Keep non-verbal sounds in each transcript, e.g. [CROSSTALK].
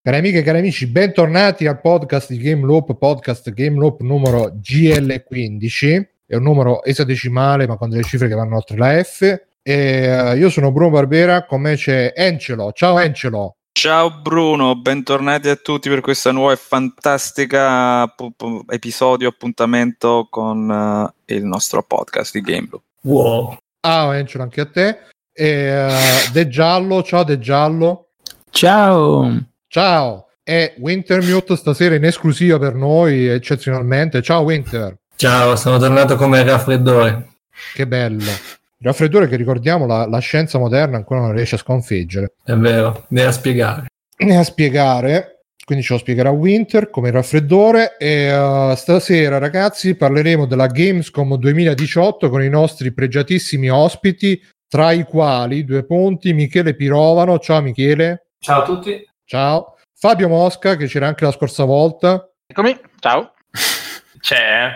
Cari amiche e cari amici, bentornati al podcast di Game Loop, podcast Game Loop numero GL15. È un numero esadecimale, ma con delle cifre che vanno oltre la F. E, uh, io sono Bruno Barbera, con me c'è Encelo. Ciao Encelo. Ciao Bruno, bentornati a tutti per questa nuova e fantastica pu- pu- episodio, appuntamento con uh, il nostro podcast di Game Loop. Wow. Ah, Encelo, anche a te. E, uh, De Giallo, ciao De Giallo. Ciao. Ciao, è Wintermute stasera in esclusiva per noi, eccezionalmente. Ciao Winter. Ciao, sono tornato come raffreddore. Che bello. Il raffreddore che ricordiamo la, la scienza moderna ancora non riesce a sconfiggere. È vero, ne a spiegare. Ne a spiegare, quindi ce lo spiegherà Winter come il raffreddore e uh, stasera ragazzi parleremo della Gamescom 2018 con i nostri pregiatissimi ospiti, tra i quali due punti Michele Pirovano. Ciao Michele. Ciao a tutti. Ciao. Fabio Mosca, che c'era anche la scorsa volta. Eccomi, ciao. [LAUGHS] C'è.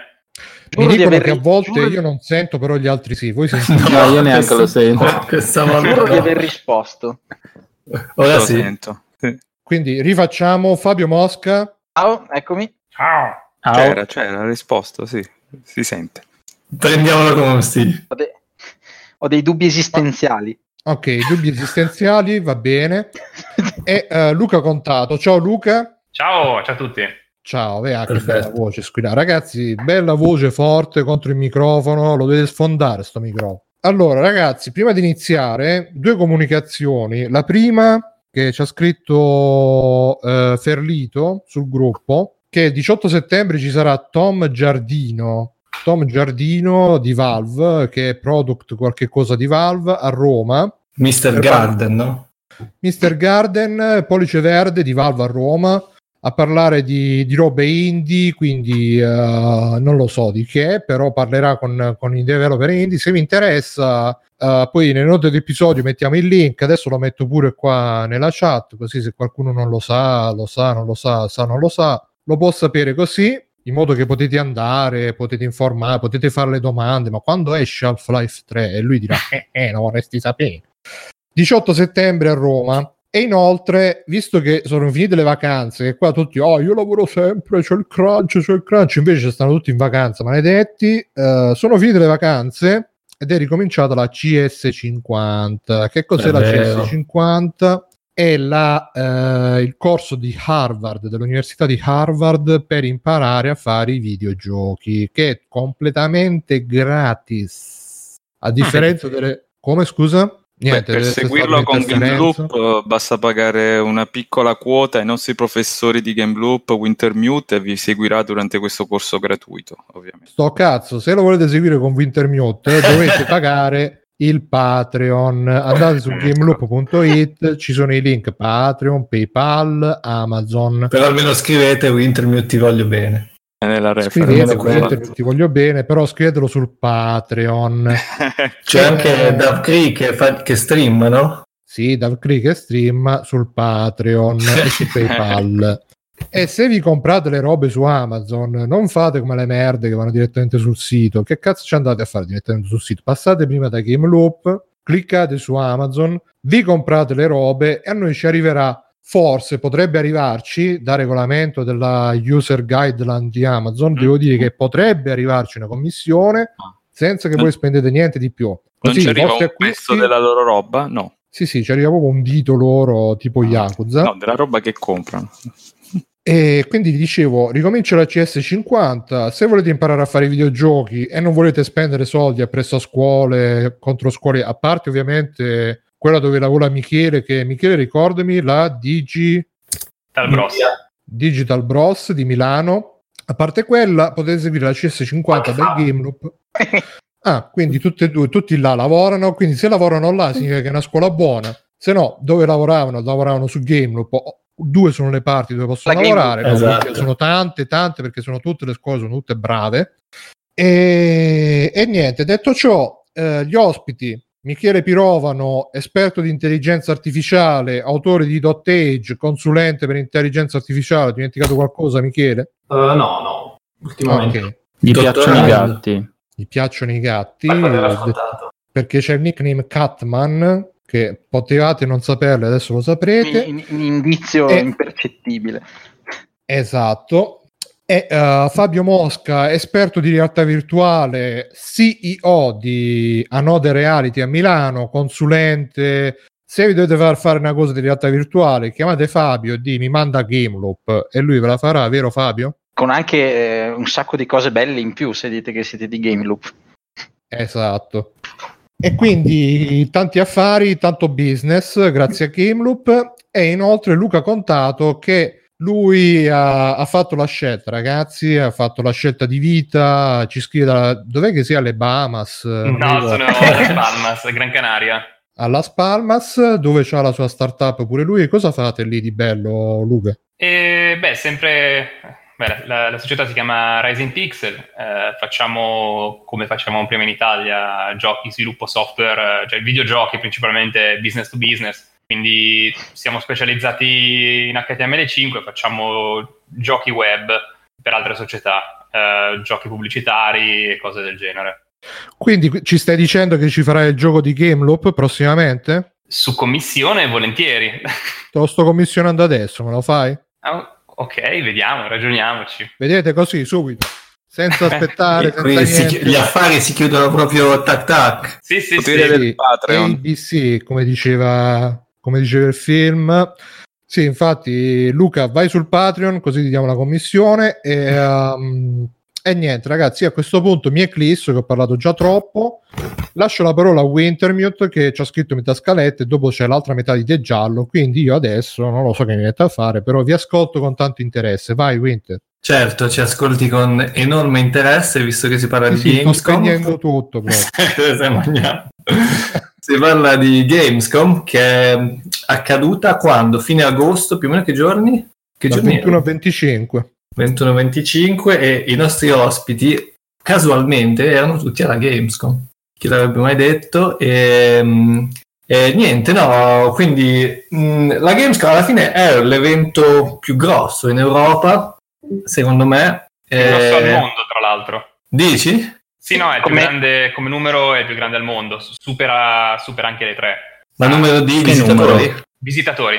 Mi dicono aver... che a volte giuro... io non sento, però gli altri sì. Voi sentite? [LAUGHS] No, io neanche lo sento. [LAUGHS] Giuro di aver risposto. Ora sì. sento. Quindi rifacciamo Fabio Mosca. Ciao, eccomi. Ciao. Ciao. C'era, c'era, ha risposto, sì. Si sente. Prendiamolo come sì. Ho, de- ho dei dubbi esistenziali. Ok, dubbi esistenziali, va bene. E uh, Luca Contato, ciao Luca. Ciao, ciao a tutti. Ciao, vea che bella voce, squilla. Ragazzi, bella voce forte contro il microfono, lo dovete sfondare sto microfono. Allora, ragazzi, prima di iniziare, due comunicazioni. La prima, che ci ha scritto uh, Ferlito sul gruppo, che il 18 settembre ci sarà Tom Giardino, Tom Giardino di Valve, che è product qualche cosa di Valve a Roma. Mr. Garden, no? Mr. Garden, Police Verde di Valve a Roma, a parlare di, di robe indie, quindi uh, non lo so di che, però parlerà con, con i developer indie. Se vi interessa, uh, poi nelle note d'episodio mettiamo il link, adesso lo metto pure qua nella chat, così se qualcuno non lo sa, lo sa, non lo sa, sa, non lo sa, lo può sapere così in modo che potete andare, potete informare, potete fare le domande, ma quando esce Half-Life 3? E lui dirà, eh, eh, non vorresti sapere. 18 settembre a Roma. E inoltre, visto che sono finite le vacanze, che qua tutti, oh, io lavoro sempre, c'è il crunch, c'è il crunch, invece stanno tutti in vacanza, maledetti, uh, sono finite le vacanze ed è ricominciata la CS50. Che cos'è è la vero. CS50? È la, eh, il corso di Harvard, dell'Università di Harvard per imparare a fare i videogiochi, che è completamente gratis. A differenza delle... Come scusa? Niente, Beh, per seguirlo con GameLoop uh, basta pagare una piccola quota ai nostri professori di GameLoop Wintermute e vi seguirà durante questo corso gratuito, ovviamente. Sto cazzo, se lo volete seguire con Wintermute dovete [LAUGHS] pagare il Patreon. Andate su gameloop.it, ci sono i link Patreon, PayPal, Amazon. Però almeno scrivete Wintermute ti voglio bene. Nella scrivete Wintermute ti voglio bene, però scrivetelo sul Patreon. [LAUGHS] C'è eh, anche Dav Creek che, fa, che stream, no? Sì, Dav Creek che stream sul Patreon e su [LAUGHS] PayPal. E se vi comprate le robe su Amazon, non fate come le merde che vanno direttamente sul sito. Che cazzo ci andate a fare direttamente sul sito? Passate prima da Game Loop, cliccate su Amazon, vi comprate le robe e a noi ci arriverà. Forse potrebbe arrivarci da regolamento della user guideline di Amazon. Devo dire che potrebbe arrivarci una commissione senza che voi spendete niente di più. Così, non ci arriva un acquisti... della loro roba? No. Sì, sì, ci arriva proprio un dito loro tipo Yakuza. No, della roba che comprano. E quindi dicevo, ricomincio la CS50. Se volete imparare a fare videogiochi e non volete spendere soldi appresso a scuole, contro scuole, a parte ovviamente quella dove lavora Michele, che Michele, ricordami, la Digi... Bros. Digital Bros di Milano. A parte quella, potete seguire la CS50 del Gameloop. [LAUGHS] Ah, quindi tutti e due, tutti là lavorano. Quindi se lavorano là significa che è una scuola buona. Se no, dove lavoravano? Lavoravano su Gameloop due sono le parti dove possono La lavorare, esatto. sono tante, tante perché sono tutte le scuole, sono tutte brave. E, e niente, detto ciò, eh, gli ospiti, Michele Pirovano, esperto di intelligenza artificiale, autore di Dot Age, consulente per intelligenza artificiale, ho dimenticato qualcosa Michele? Uh, no, no, ultimamente. Okay. Gli piacciono i gatti. Gli piacciono i gatti, perché c'è il nickname Catman, che potevate non saperle, adesso lo saprete. Un, un indizio E- impercettibile. Esatto. E uh, Fabio Mosca, esperto di realtà virtuale, CEO di Anode Reality a Milano, consulente. Se vi dovete far fare una cosa di realtà virtuale, chiamate Fabio e di mi manda Gameloop e lui ve la farà, vero Fabio? Con anche eh, un sacco di cose belle in più se dite che siete di Game Loop. Esatto. E quindi tanti affari, tanto business grazie a Gameloop e inoltre Luca Contato che lui ha, ha fatto la scelta, ragazzi, ha fatto la scelta di vita, ci scrive da dov'è che sia alle Bahamas? No, sono ricordo. [LAUGHS] a Las Palmas, Gran Canaria. a Las Palmas, dove c'ha la sua startup pure lui. E cosa fate lì di bello, Luca? E beh, sempre. Beh, la, la società si chiama Rising Pixel. eh, facciamo come facciamo prima in Italia: giochi, sviluppo software, eh, cioè videogiochi principalmente business to business. Quindi siamo specializzati in HTML5, facciamo giochi web per altre società, eh, giochi pubblicitari e cose del genere. Quindi qui- ci stai dicendo che ci farai il gioco di Gameloop prossimamente? Su commissione, volentieri. Te lo sto commissionando adesso, me lo fai? Ah, ok, vediamo, ragioniamoci. Vedete così subito, senza [LAUGHS] aspettare, senza si gli affari si chiudono proprio tac tac. Sì, sì, Potere sì. del Sì, Patreon. ABC, come diceva, come diceva il film. Sì, infatti, Luca, vai sul Patreon così ti diamo la commissione. E, um, e niente, ragazzi, a questo punto mi eclisso che ho parlato già troppo. Lascio la parola a Wintermute che ci ha scritto metà scaletta e dopo c'è l'altra metà di te giallo. Quindi io adesso non lo so che mi mette a fare, però vi ascolto con tanto interesse. Vai, Winter. Certo, ci ascolti con enorme interesse visto che si parla Sì, di sì, sto Gamescom. spegnendo tutto. [LAUGHS] si parla di Gamescom che è accaduta quando? Fine agosto, più o meno che giorni? Che Dal giorni? 21 a 25. 21-25 e i nostri ospiti casualmente erano tutti alla Gamescom. Chi l'avrebbe mai detto? E, e niente, no, quindi mh, la Gamescom alla fine è l'evento più grosso in Europa, secondo me. Più grosso al Eh, mondo, tra l'altro. Dici? Sì, no, è il più Come- grande come numero, è il più grande al mondo. Supera, supera anche le tre. Ma numero di visitatori? numero? Visitatori.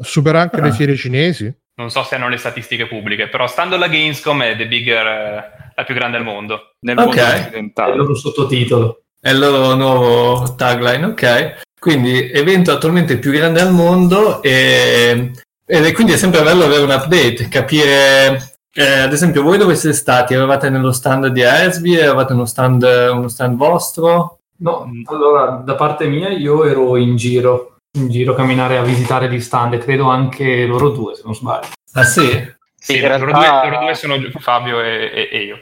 Supera anche Ah. le fiere cinesi. Non so se hanno le statistiche pubbliche, però stando alla Gamescom è The Bigger, eh, la più grande al mondo. nel Ok. mondo È il occidentale. loro sottotitolo. È il loro nuovo tagline, ok. Quindi evento attualmente più grande al mondo e, ed è quindi è sempre bello avere un update, capire eh, ad esempio voi dove siete stati? Eravate nello stand di Asby? Eravate uno stand, uno stand vostro? No, allora, da parte mia io ero in giro, in giro a camminare a visitare gli stand, e credo anche loro due, se non sbaglio. Ah sì? Sì, Sì, in loro, realtà- due, loro due sono Fabio e, e- e io.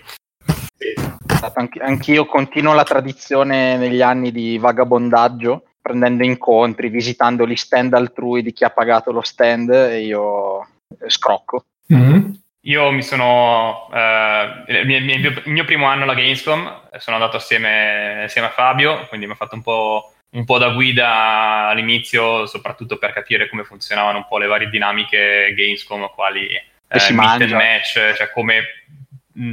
Esatto, anch- anch'io continuo la tradizione negli anni di vagabondaggio, prendendo incontri, visitando gli stand altrui di chi ha pagato lo stand e io eh, scrocco. Mhm. Io mi sono. eh, il, mio, il mio- il mio primo anno alla Gamescom, sono andato assieme, assieme a Fabio, quindi mi ha fatto un po', un po' da guida all'inizio, soprattutto per capire come funzionavano un po' le varie dinamiche Gamescom, quali eh, si meet match, cioè come.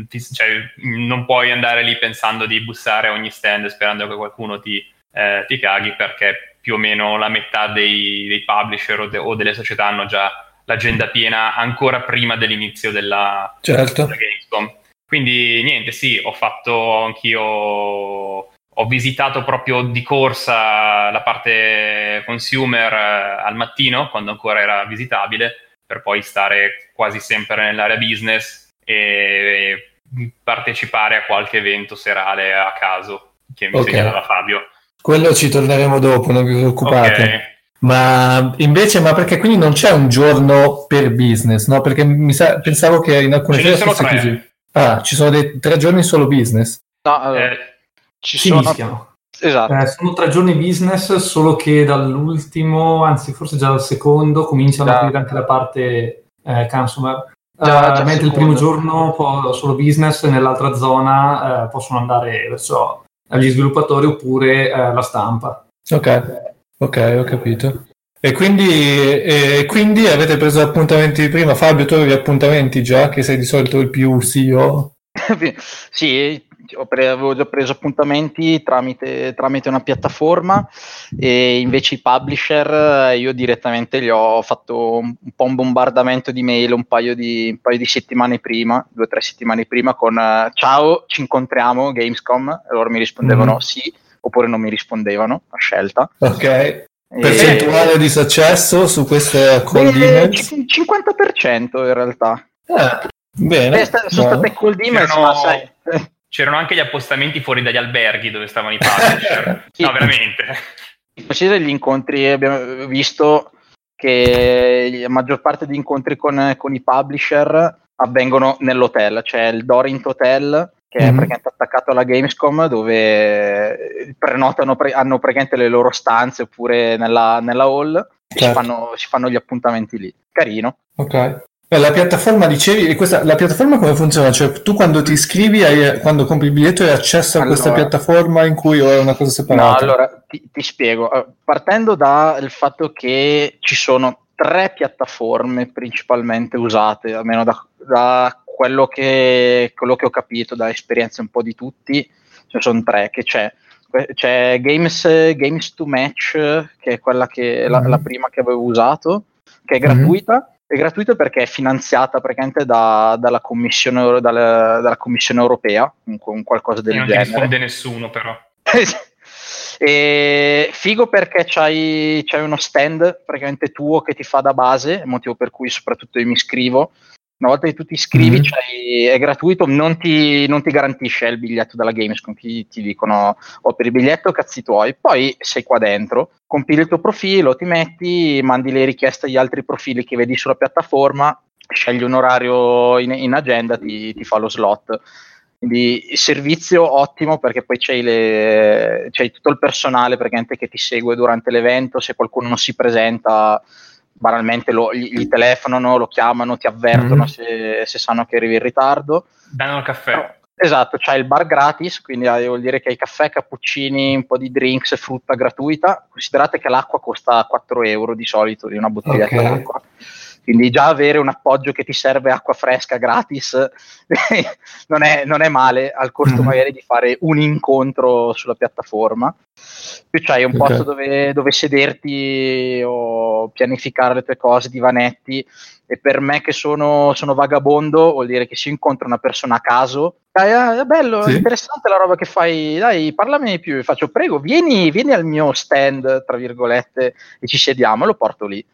ti- cioè, non puoi andare lì pensando di bussare a ogni stand sperando che qualcuno ti, eh, ti caghi perché più o meno la metà dei, dei publisher o, de- o delle società hanno già l'agenda piena ancora prima dell'inizio della, Certo. della Gamescom. Quindi niente, sì, ho fatto anch'io, ho visitato proprio di corsa la parte consumer eh, al mattino, quando ancora era visitabile, per poi stare quasi sempre nell'area business e partecipare a qualche evento serale a caso che mi Ok. segnalava Fabio. Quello ci torneremo dopo, non vi preoccupate. Ok. Ma invece, ma perché quindi non c'è un giorno per business, no? Perché mi sa- pensavo che in alcune Ce sono fosse tre. così. Ah, ci sono dei tre giorni solo business. No, allora, Eh, ci Si sono... mischiano. Esatto. Eh, sono tre giorni business, solo che dall'ultimo, anzi forse già dal secondo, cominciano ad aprire anche la parte eh, consumer. Già- Eh, già mentre il primo giorno po- solo business, e nell'altra zona eh, possono andare verso gli sviluppatori oppure eh, la stampa. Ok, ok, ho capito. E quindi, e quindi avete preso appuntamenti prima? Fabio, tu avevi appuntamenti già, che sei di solito il più CEO? [LAUGHS] sì, pre- avevo già preso appuntamenti tramite, tramite, una piattaforma e invece i publisher io direttamente gli ho fatto un, un po' un bombardamento di mail un paio di, un paio di settimane prima, due o tre settimane prima con uh, ciao, ci incontriamo Gamescom e loro mi rispondevano mm. sì oppure non mi rispondevano a scelta. Ok. Percentuale di successo su queste cold emails? 50% in realtà. Eh, bene. Eh, sono state cold emails, ma sai... C'erano anche gli appostamenti fuori dagli alberghi dove stavano i publisher. [LAUGHS] sì. No, veramente. Facendo degli incontri abbiamo visto che la maggior parte degli incontri con, con i publisher avvengono nell'hotel, cioè il Dorint Hotel che mm-hmm. è praticamente attaccato alla Gamescom dove prenotano, pre- hanno praticamente le loro stanze oppure nella, nella hall certo. si, fanno, si fanno gli appuntamenti lì. Carino. Ok. La piattaforma, dicevi, questa, la piattaforma come funziona? Cioè, tu quando ti iscrivi, hai, quando compri il biglietto, hai accesso a allora, questa piattaforma in cui o è una cosa separata? No, allora ti, ti spiego. Eh, partendo dal fatto che ci sono tre piattaforme principalmente usate, almeno da, da quello, che, quello, che, ho capito, da esperienze un po' di tutti, ce sono tre, che c'è c'è Games, Games to Match, che è quella che mm-hmm. la, la, prima che avevo usato, che è gratuita. Mm-hmm. È gratuita perché è finanziata praticamente da, dalla, commissione, dalla, dalla, commissione, europea, un, qualcosa del e non genere. Non risponde nessuno, però. [LAUGHS] e figo perché c'hai, c'hai, uno stand praticamente tuo che ti fa da base, motivo per cui soprattutto io mi iscrivo una volta che tu ti iscrivi mm-hmm. è gratuito, non ti, non ti, garantisce il biglietto della Gamescom, ti, ti dicono o oh, per il biglietto cazzi tuoi, poi sei qua dentro, compili il tuo profilo, ti metti, mandi le richieste agli altri profili che vedi sulla piattaforma, scegli un orario in, in agenda, ti, ti, fa lo slot. Quindi servizio ottimo perché poi c'hai, le, c'hai tutto il personale che ti segue durante l'evento, se qualcuno non si presenta banalmente lo, gli, gli, telefonano, lo chiamano, ti avvertono mm. se, se, sanno che arrivi in ritardo. Danno il caffè. No, esatto, c'è il bar gratis, quindi ah, vuol dire che hai caffè, cappuccini, un po' di drinks e frutta gratuita. Considerate che l'acqua costa 4 euro di solito di una bottiglietta okay. d'acqua. Quindi già avere un appoggio che ti serve acqua fresca gratis [LAUGHS] non, è, non, è, male, al costo mm. magari di fare un incontro sulla piattaforma. Più c'hai un okay. posto dove, dove, sederti o pianificare le tue cose, divanetti. E per me che sono, sono vagabondo vuol dire che si incontra una persona a caso ah, è bello, sì. interessante la roba che fai, dai, parlami di più. E faccio, prego, vieni, vieni, al mio stand, tra virgolette, e ci sediamo e lo porto lì.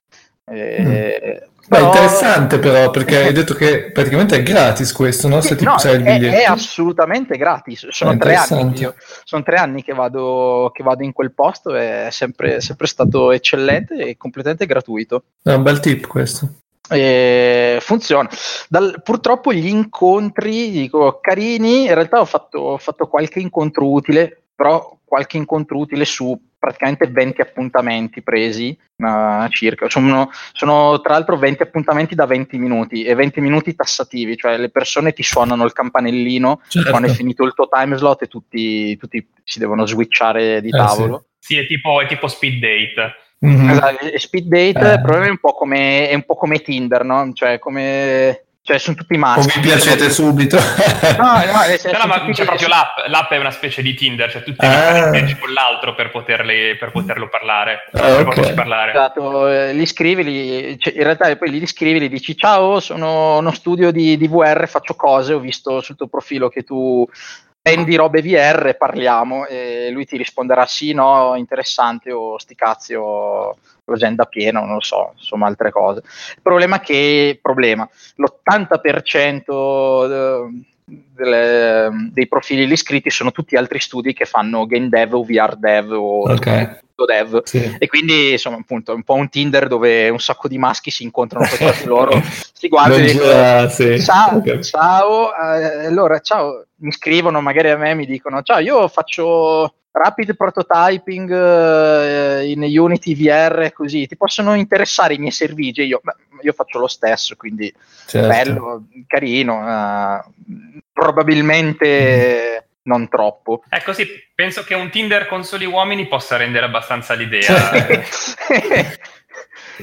E, mm. Beh, però... interessante però, perché hai [LAUGHS] detto che praticamente è gratis questo, no? Se ti no, il biglietto. È, è assolutamente gratis, sono tre anni, io, sono tre anni che vado, che vado in quel posto, è sempre, sempre stato eccellente e completamente gratuito. È un bel tip questo. E funziona. Dal, purtroppo gli incontri, dico, carini, in realtà ho fatto, ho fatto qualche incontro utile, però qualche incontro utile su praticamente 20 appuntamenti presi uh, circa. Sono, sono, tra l'altro 20 appuntamenti da 20 minuti e 20 minuti tassativi, cioè le persone ti suonano il campanellino certo. quando è finito il tuo time slot e tutti, tutti si devono switchare di eh, tavolo. Sì, sì è, tipo, è tipo speed date. Mm-hmm. Esatto, speed date eh. probabilmente è un po' come, è un po' come Tinder, no? Cioè come cioè sono tutti maschi. O vi piacete subito. [LAUGHS] no, no, no ma c'è proprio l'app, l'app è una specie di Tinder, cioè tutti ah. con l'altro per, poterli, per poterlo parlare. Ah, per okay. parlare. Esatto, eh, li scrivi, li, cioè, in realtà poi li scrivi, li dici ciao, sono uno studio di, di VR, faccio cose, ho visto sul tuo profilo che tu vendi robe VR, parliamo e lui ti risponderà sì, no, interessante o sti cazzi o l'agenda piena non lo so, insomma altre cose. Il problema è che, problema, l'80% delle, dei profili lì scritti sono tutti altri studi che fanno game dev o VR dev o okay. Dev sì. e quindi insomma appunto è un po' un Tinder dove un sacco di maschi si incontrano tra di loro [LAUGHS] si guardano e dicono sì. ciao, okay. ciao eh, allora ciao mi scrivono magari a me mi dicono ciao io faccio rapid prototyping eh, in Unity VR così ti possono interessare i miei servigi io, io faccio lo stesso quindi certo. bello carino uh, probabilmente mm. Non troppo ecco sì penso che un Tinder con soli uomini possa rendere abbastanza l'idea [LAUGHS]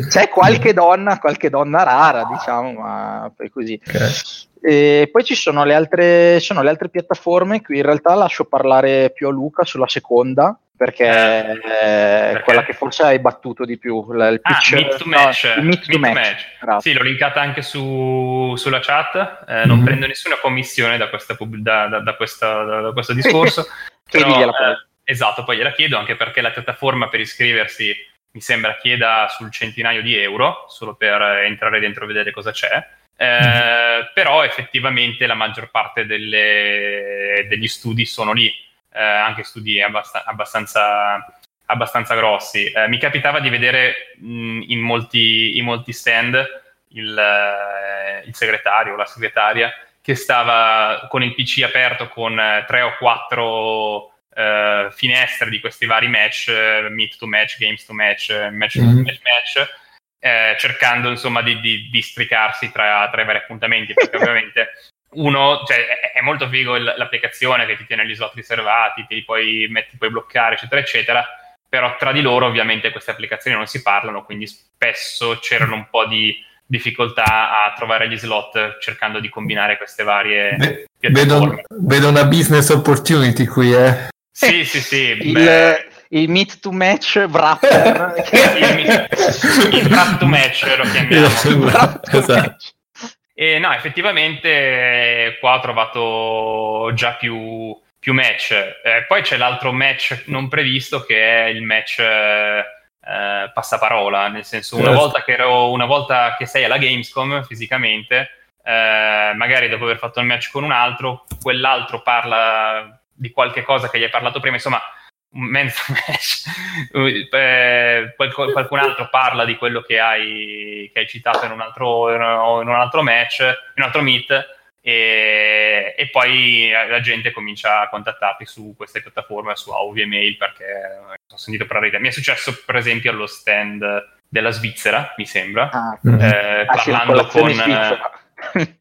C'è qualche donna, qualche donna rara, diciamo, ma poi così. Okay. E poi ci sono le, altre, sono le altre piattaforme, qui in realtà lascio parlare più a Luca sulla seconda, perché eh, è quella che forse hai battuto di più. Il pitch, ah, meet to match. No, meet to match. match. Sì, l'ho linkata anche su, sulla chat, eh, non mm-hmm. prendo nessuna commissione da, questa, da, da, da, questa, questo discorso. [LAUGHS] però, eh, esatto, poi gliela chiedo anche perché la piattaforma per iscriversi mi sembra chieda sul centinaio di euro, solo per entrare dentro e vedere cosa c'è. Eh, mm-hmm. Però effettivamente la maggior parte delle, degli studi sono lì, eh, anche studi abbast- abbastanza, abbastanza, grossi. Eh, mi capitava di vedere mh, in, molti, in, molti, stand il, eh, il segretario o la segretaria che stava con il PC aperto con tre o quattro uh, finestre di questi vari match, uh, meet to match, games to match, match mm-hmm. to match, match eh, cercando insomma di, di, di stricarsi tra, tra, i vari appuntamenti, perché [LAUGHS] ovviamente uno, cioè, è, molto figo l'applicazione che ti tiene gli slot riservati, ti puoi, metti, puoi bloccare, eccetera, eccetera, però tra di loro ovviamente queste applicazioni non si parlano, quindi spesso c'erano un po' di difficoltà a trovare gli slot cercando di combinare queste varie Beh, vedo, vedo, una business opportunity qui, eh. Sì, sì, sì. Il, il meet to match wrapper. [LAUGHS] il, il wrap to match lo chiamiamo. [LAUGHS] esatto. E no, effettivamente qua ho trovato già più, più match. Eh, poi c'è l'altro match non previsto che è il match eh, passaparola, nel senso una, certo. volta che ero, una volta che sei alla Gamescom fisicamente, eh, magari dopo aver fatto il match con un altro, quell'altro parla di qualche cosa che gli hai parlato prima, insomma, un mezzo [LAUGHS] match, eh, qualcun altro parla di quello che hai, che hai citato in un, altro, in un altro match, in un altro meet, e, e, poi la gente comincia a contattarti su queste piattaforme, su Audio Mail, perché ho sentito parlare. Mi è successo, per esempio, allo stand della Svizzera, mi sembra, ah, eh, ah, parlando con...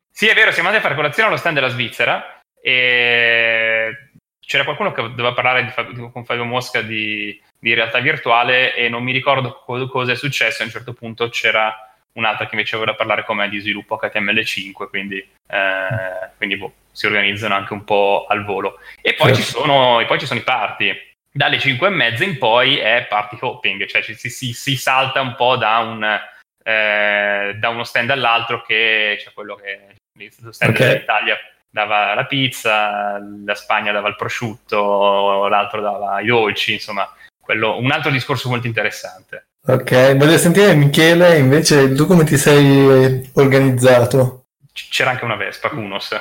sì, è vero, siamo andati a fare colazione allo stand della Svizzera e c'era qualcuno che doveva parlare di, con Fabio Mosca di, di, realtà virtuale e non mi ricordo co- cosa è successo. A un certo punto c'era un'altra che invece voleva parlare con me di sviluppo HTML5, quindi, eh, quindi boh, si organizzano anche un po' al volo. E poi, ci, sono, e poi ci sono i party. Dalle 5 e mezza in poi è party hopping, cioè ci, si, si, salta un po' da, un, eh, da uno stand all'altro che c'è quello che lo stand okay. dell'Italia dava la pizza, la Spagna dava il prosciutto, l'altro dava i dolci, insomma, quello, un altro discorso molto interessante. Ok, voglio sentire Michele, invece tu come ti sei organizzato? C'era anche una Vespa, Kunos.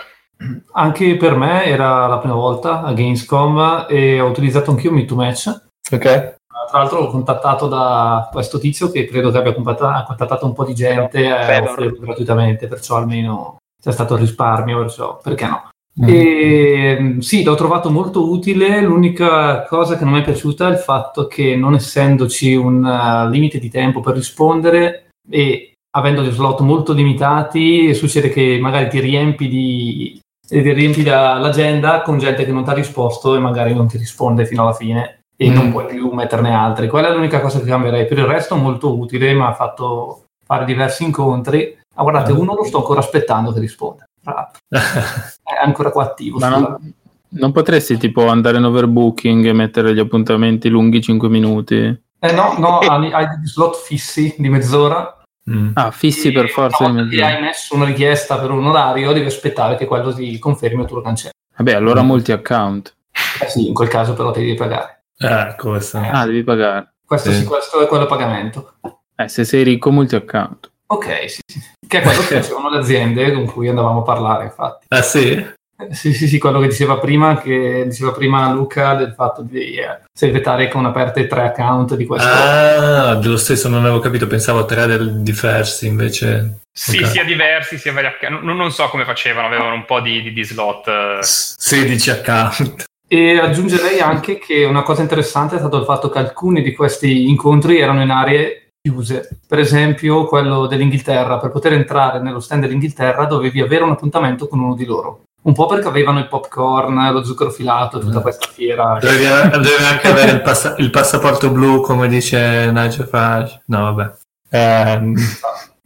Anche per me era la prima volta a Gamescom e ho utilizzato anch'io Meet to Match. Ok. Tra l'altro ho contattato da questo tizio che credo che abbia contattato un po' di gente eh, gratuitamente, perciò almeno c'è stato il risparmio, perciò perché no? Mm. E, sì, l'ho trovato molto utile. L'unica cosa che non mi è piaciuta è il fatto che, non essendoci un uh, limite di tempo per rispondere e avendo gli slot molto limitati, succede che magari ti riempi di ti riempi l'agenda con gente che non ti ha risposto e magari non ti risponde fino alla fine e mm. non puoi più metterne altri. Quella è l'unica cosa che cambierei. Per il resto molto utile, mi ha fatto fare diversi incontri Ah, guardate, uno lo sto ancora aspettando che risponda. [LAUGHS] È ancora qua attivo. Ma non, non, potresti tipo andare in overbooking e mettere gli appuntamenti lunghi 5 minuti? Eh no, no, [LAUGHS] hai, hai degli slot fissi di mezz'ora. Mm. Ah, fissi per forza di mezz'ora. Se hai messo una richiesta per un orario, devi aspettare che quello ti confermi o tu lo cancelli. Vabbè, allora mm. molti account. Eh sì, in quel caso però ti devi pagare. Eh, questo. Ah, devi pagare. Questo, sì. sì, questo è quello a pagamento. Eh, se sei ricco, multi account. Ok, sì, sì. Che è quello che [LAUGHS] facevano le aziende con cui andavamo a parlare, infatti. Ah, sì? Eh, sì, sì, sì, quello che diceva prima, che diceva prima Luca del fatto di eh, segretarie con aperte tre account di questo. Ah, giusto, adesso non avevo capito, pensavo a tre diversi invece. Sì, okay. sia diversi, sia vari account. Non, non, so come facevano, avevano un po' di, di, di slot. 16 account. E aggiungerei anche che una cosa interessante è stato il fatto che alcuni di questi incontri erano in aree chiuse. Per esempio, quello dell'Inghilterra, per poter entrare nello stand dell'Inghilterra dovevi avere un appuntamento con uno di loro. Un po' perché avevano il popcorn, lo zucchero filato, tutta mm. questa fiera. Dovevi, dovevi anche avere il, passa- il, passaporto blu, come dice Nigel Farage. No, vabbè. Um,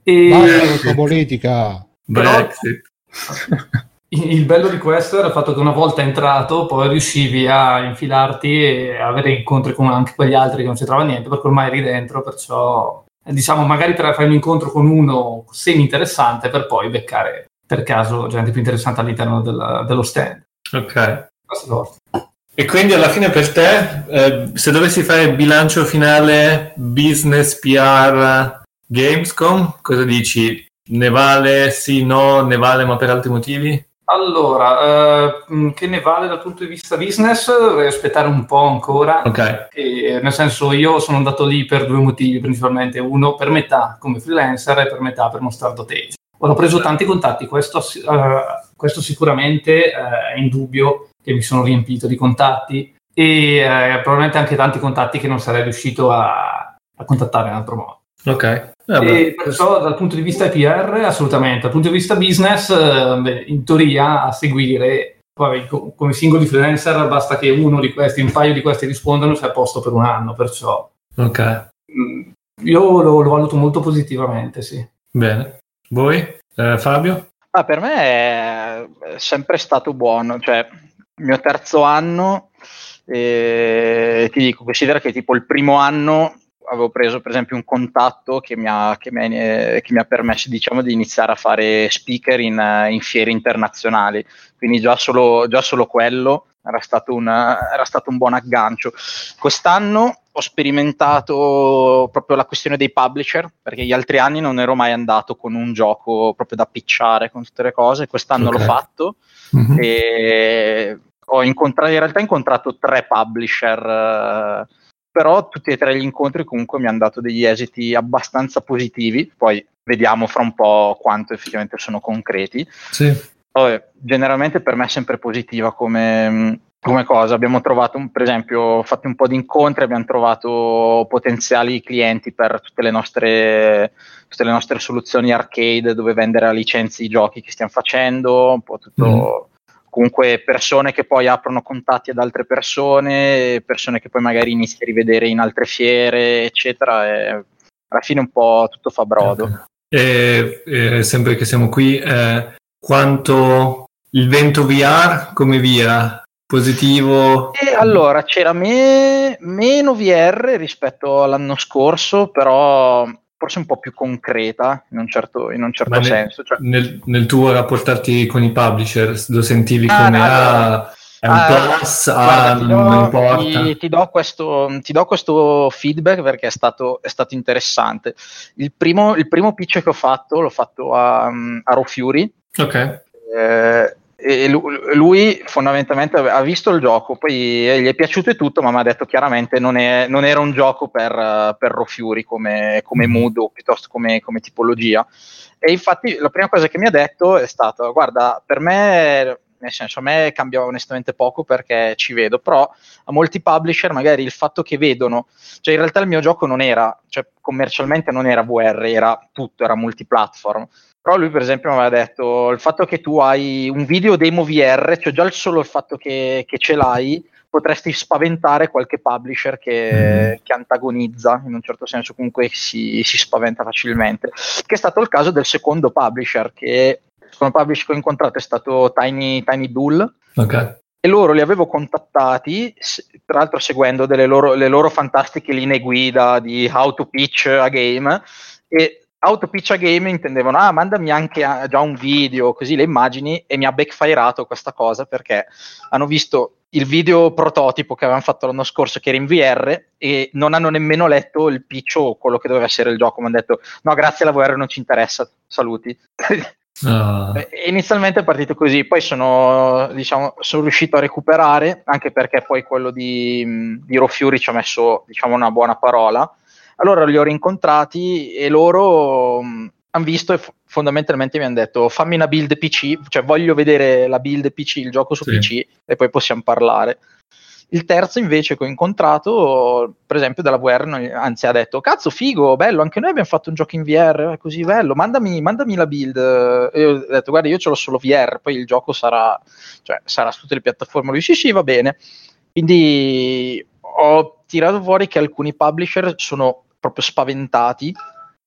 e... Basta politica. Brexit. [LAUGHS] [LAUGHS] il bello di questo era il fatto che una volta entrato poi riuscivi a infilarti e avere incontri con anche quegli altri che non c'entrava niente perché ormai eri dentro perciò diciamo magari per fare un incontro con uno semi interessante per poi beccare per caso gente più interessante all'interno della, dello stand. Ok. E quindi alla fine per te eh, se dovessi fare il bilancio finale business PR Gamescom cosa dici? Ne vale sì no ne vale ma per altri motivi allora, eh, che ne vale dal punto di vista business? Devi aspettare un po' ancora. Ok. E, nel senso, io sono andato lì per due motivi principalmente. Uno per metà come freelancer e per metà per mostrare dotage. Ho preso tanti contatti, questo, uh, questo sicuramente uh, è indubbio che mi sono riempito di contatti e uh, probabilmente anche tanti contatti che non sarei riuscito a, a contattare in altro modo. Ok. E perciò dal punto di vista PR assolutamente, dal punto di vista business eh, in teoria a seguire poi come singoli freelancer basta che uno di questi, un paio di questi rispondano sei a posto per un anno, perciò ok. Mm, io lo, lo valuto molto positivamente, sì. Bene. Voi, eh, Fabio? Ah, per me è sempre stato buono, cioè il mio terzo anno, eh, ti dico, considera che tipo il primo anno avevo preso per esempio un contatto che mi ha, che mi ha, che mi ha permesso diciamo, di iniziare a fare speaker in, in fiere internazionali, quindi già solo, già solo quello era stato, un, era stato, un, buon aggancio. Quest'anno ho sperimentato proprio la questione dei publisher, perché gli altri anni non ero mai andato con un gioco proprio da picciare con tutte le cose, quest'anno okay. l'ho fatto mm-hmm. e ho incontrato, in realtà ho incontrato tre publisher. Però tutti e tre gli incontri comunque mi hanno dato degli esiti abbastanza positivi, poi vediamo fra un po' quanto effettivamente sono concreti. Sì. Poi, generalmente per me è sempre positiva come, come cosa. Abbiamo trovato, per esempio, fatto un po' di incontri, abbiamo trovato potenziali clienti per tutte le nostre, tutte le nostre soluzioni arcade dove vendere a licenze i giochi che stiamo facendo, un po' tutto... Mm comunque persone che poi aprono contatti ad altre persone, persone che poi magari inizi a rivedere in altre fiere, eccetera. E alla fine un po' tutto fa brodo. Okay. E, e, sempre che siamo qui, eh, quanto il vento VR come via? Positivo? E allora c'era me, meno VR rispetto all'anno scorso, però forse un po' più concreta in un certo, in un certo senso. Cioè... Nel, nel, tuo rapportarti con i publisher lo sentivi ah, come no, ah, è un uh, plus, ah, guarda, importa. Ti, ti, do questo, ti, do questo, feedback perché è stato, è stato interessante. Il primo, il primo, pitch che ho fatto l'ho fatto a, a Raw Fury. Ok. Eh, lui fondamentalmente ha visto il gioco, poi gli è piaciuto e tutto, ma mi ha detto chiaramente non, è, non era un gioco per, per Fury come, come mm-hmm. mood o piuttosto come, come, tipologia. E infatti la prima cosa che mi ha detto è stata, guarda, per me, nel senso, a me cambia onestamente poco perché ci vedo, però a molti publisher magari il fatto che vedono, cioè in realtà il mio gioco non era, cioè commercialmente non era VR, era tutto, era multiplatform. Però lui, per esempio, mi aveva detto il fatto che tu hai un video demo VR, cioè già il solo il fatto che, che ce l'hai, potresti spaventare qualche publisher che, mm. che, antagonizza, in un certo senso comunque si, si, spaventa facilmente. Che è stato il caso del secondo publisher, che il secondo publisher che ho incontrato è stato Tiny, Tiny Bull. Okay. E loro li avevo contattati, tra l'altro seguendo delle loro, le loro fantastiche linee guida di how to pitch a game. E Autopiccia Game intendevano, ah, mandami anche a, già un video, così le immagini, e mi ha backfireato questa cosa perché hanno visto il video prototipo che avevano fatto l'anno scorso che era in VR e non hanno nemmeno letto il pitch o quello che doveva essere il gioco, mi hanno detto no grazie la VR non ci interessa, saluti. Uh. [LAUGHS] Inizialmente è partito così, poi sono, diciamo, sono riuscito a recuperare, anche perché poi quello di, di Fury ci ha messo diciamo, una buona parola allora li ho rincontrati e loro mm, hanno visto e fondamentalmente mi hanno detto fammi una build PC, cioè voglio vedere la build PC, il gioco su sì. PC e poi possiamo parlare. Il terzo invece che ho incontrato, per esempio della VR, anzi ha detto cazzo figo, bello, anche noi abbiamo fatto un gioco in VR, è così bello, mandami, mandami la build. E ho detto guarda io ce l'ho solo VR, poi il gioco sarà, cioè, sarà su tutte le piattaforme. Lui sì sì va bene. Quindi ho tirato fuori che alcuni publisher sono proprio spaventati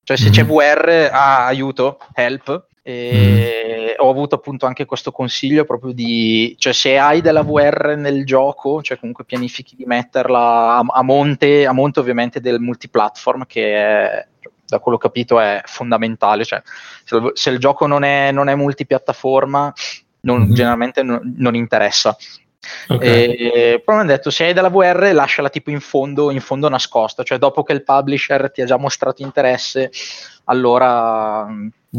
Cioè se mm-hmm. c'è VR, ah, aiuto, help, e mm. ho avuto appunto anche questo consiglio proprio di, cioè se hai della VR nel gioco, cioè comunque pianifichi di metterla a, a monte, a monte ovviamente del multiplatform che è, da quello capito è fondamentale, cioè se, se il gioco non è, non è multipiattaforma non, mm-hmm. generalmente non, non interessa. Okay. E, poi mi hanno detto se hai della VR lasciala tipo in fondo, in fondo nascosta, cioè dopo che il publisher ti ha già mostrato interesse, allora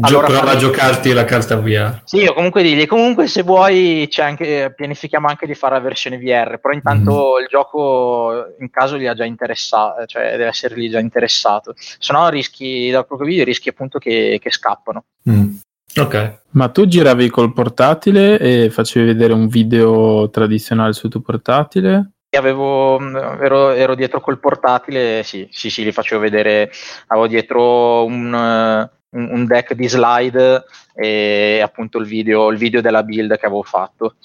allora, prova a giocarti la carta VR. Sì, o comunque digli, comunque se vuoi anche, pianifichiamo anche di fare la versione VR, però intanto mm. il gioco in caso li ha già interessato, cioè deve essergli già interessato, se no rischi, dal proprio video rischi appunto che, che scappano. Mm. Ok. Ma tu giravi col portatile e facevi vedere un video tradizionale sul tuo portatile? Avevo, ero, ero, dietro col portatile, sì, sì, sì, li facevo vedere, avevo dietro un un, un, deck di slide e appunto il video, il video della build che avevo fatto.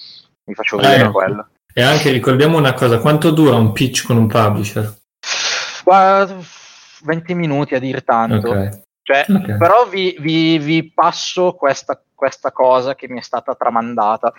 Vi faccio vedere eh, quello. E anche ricordiamo una cosa, quanto dura un pitch con un publisher? 20 minuti a dir tanto. Okay. Cioè, okay. Però vi, vi, vi passo questa, questa, cosa che mi è stata tramandata.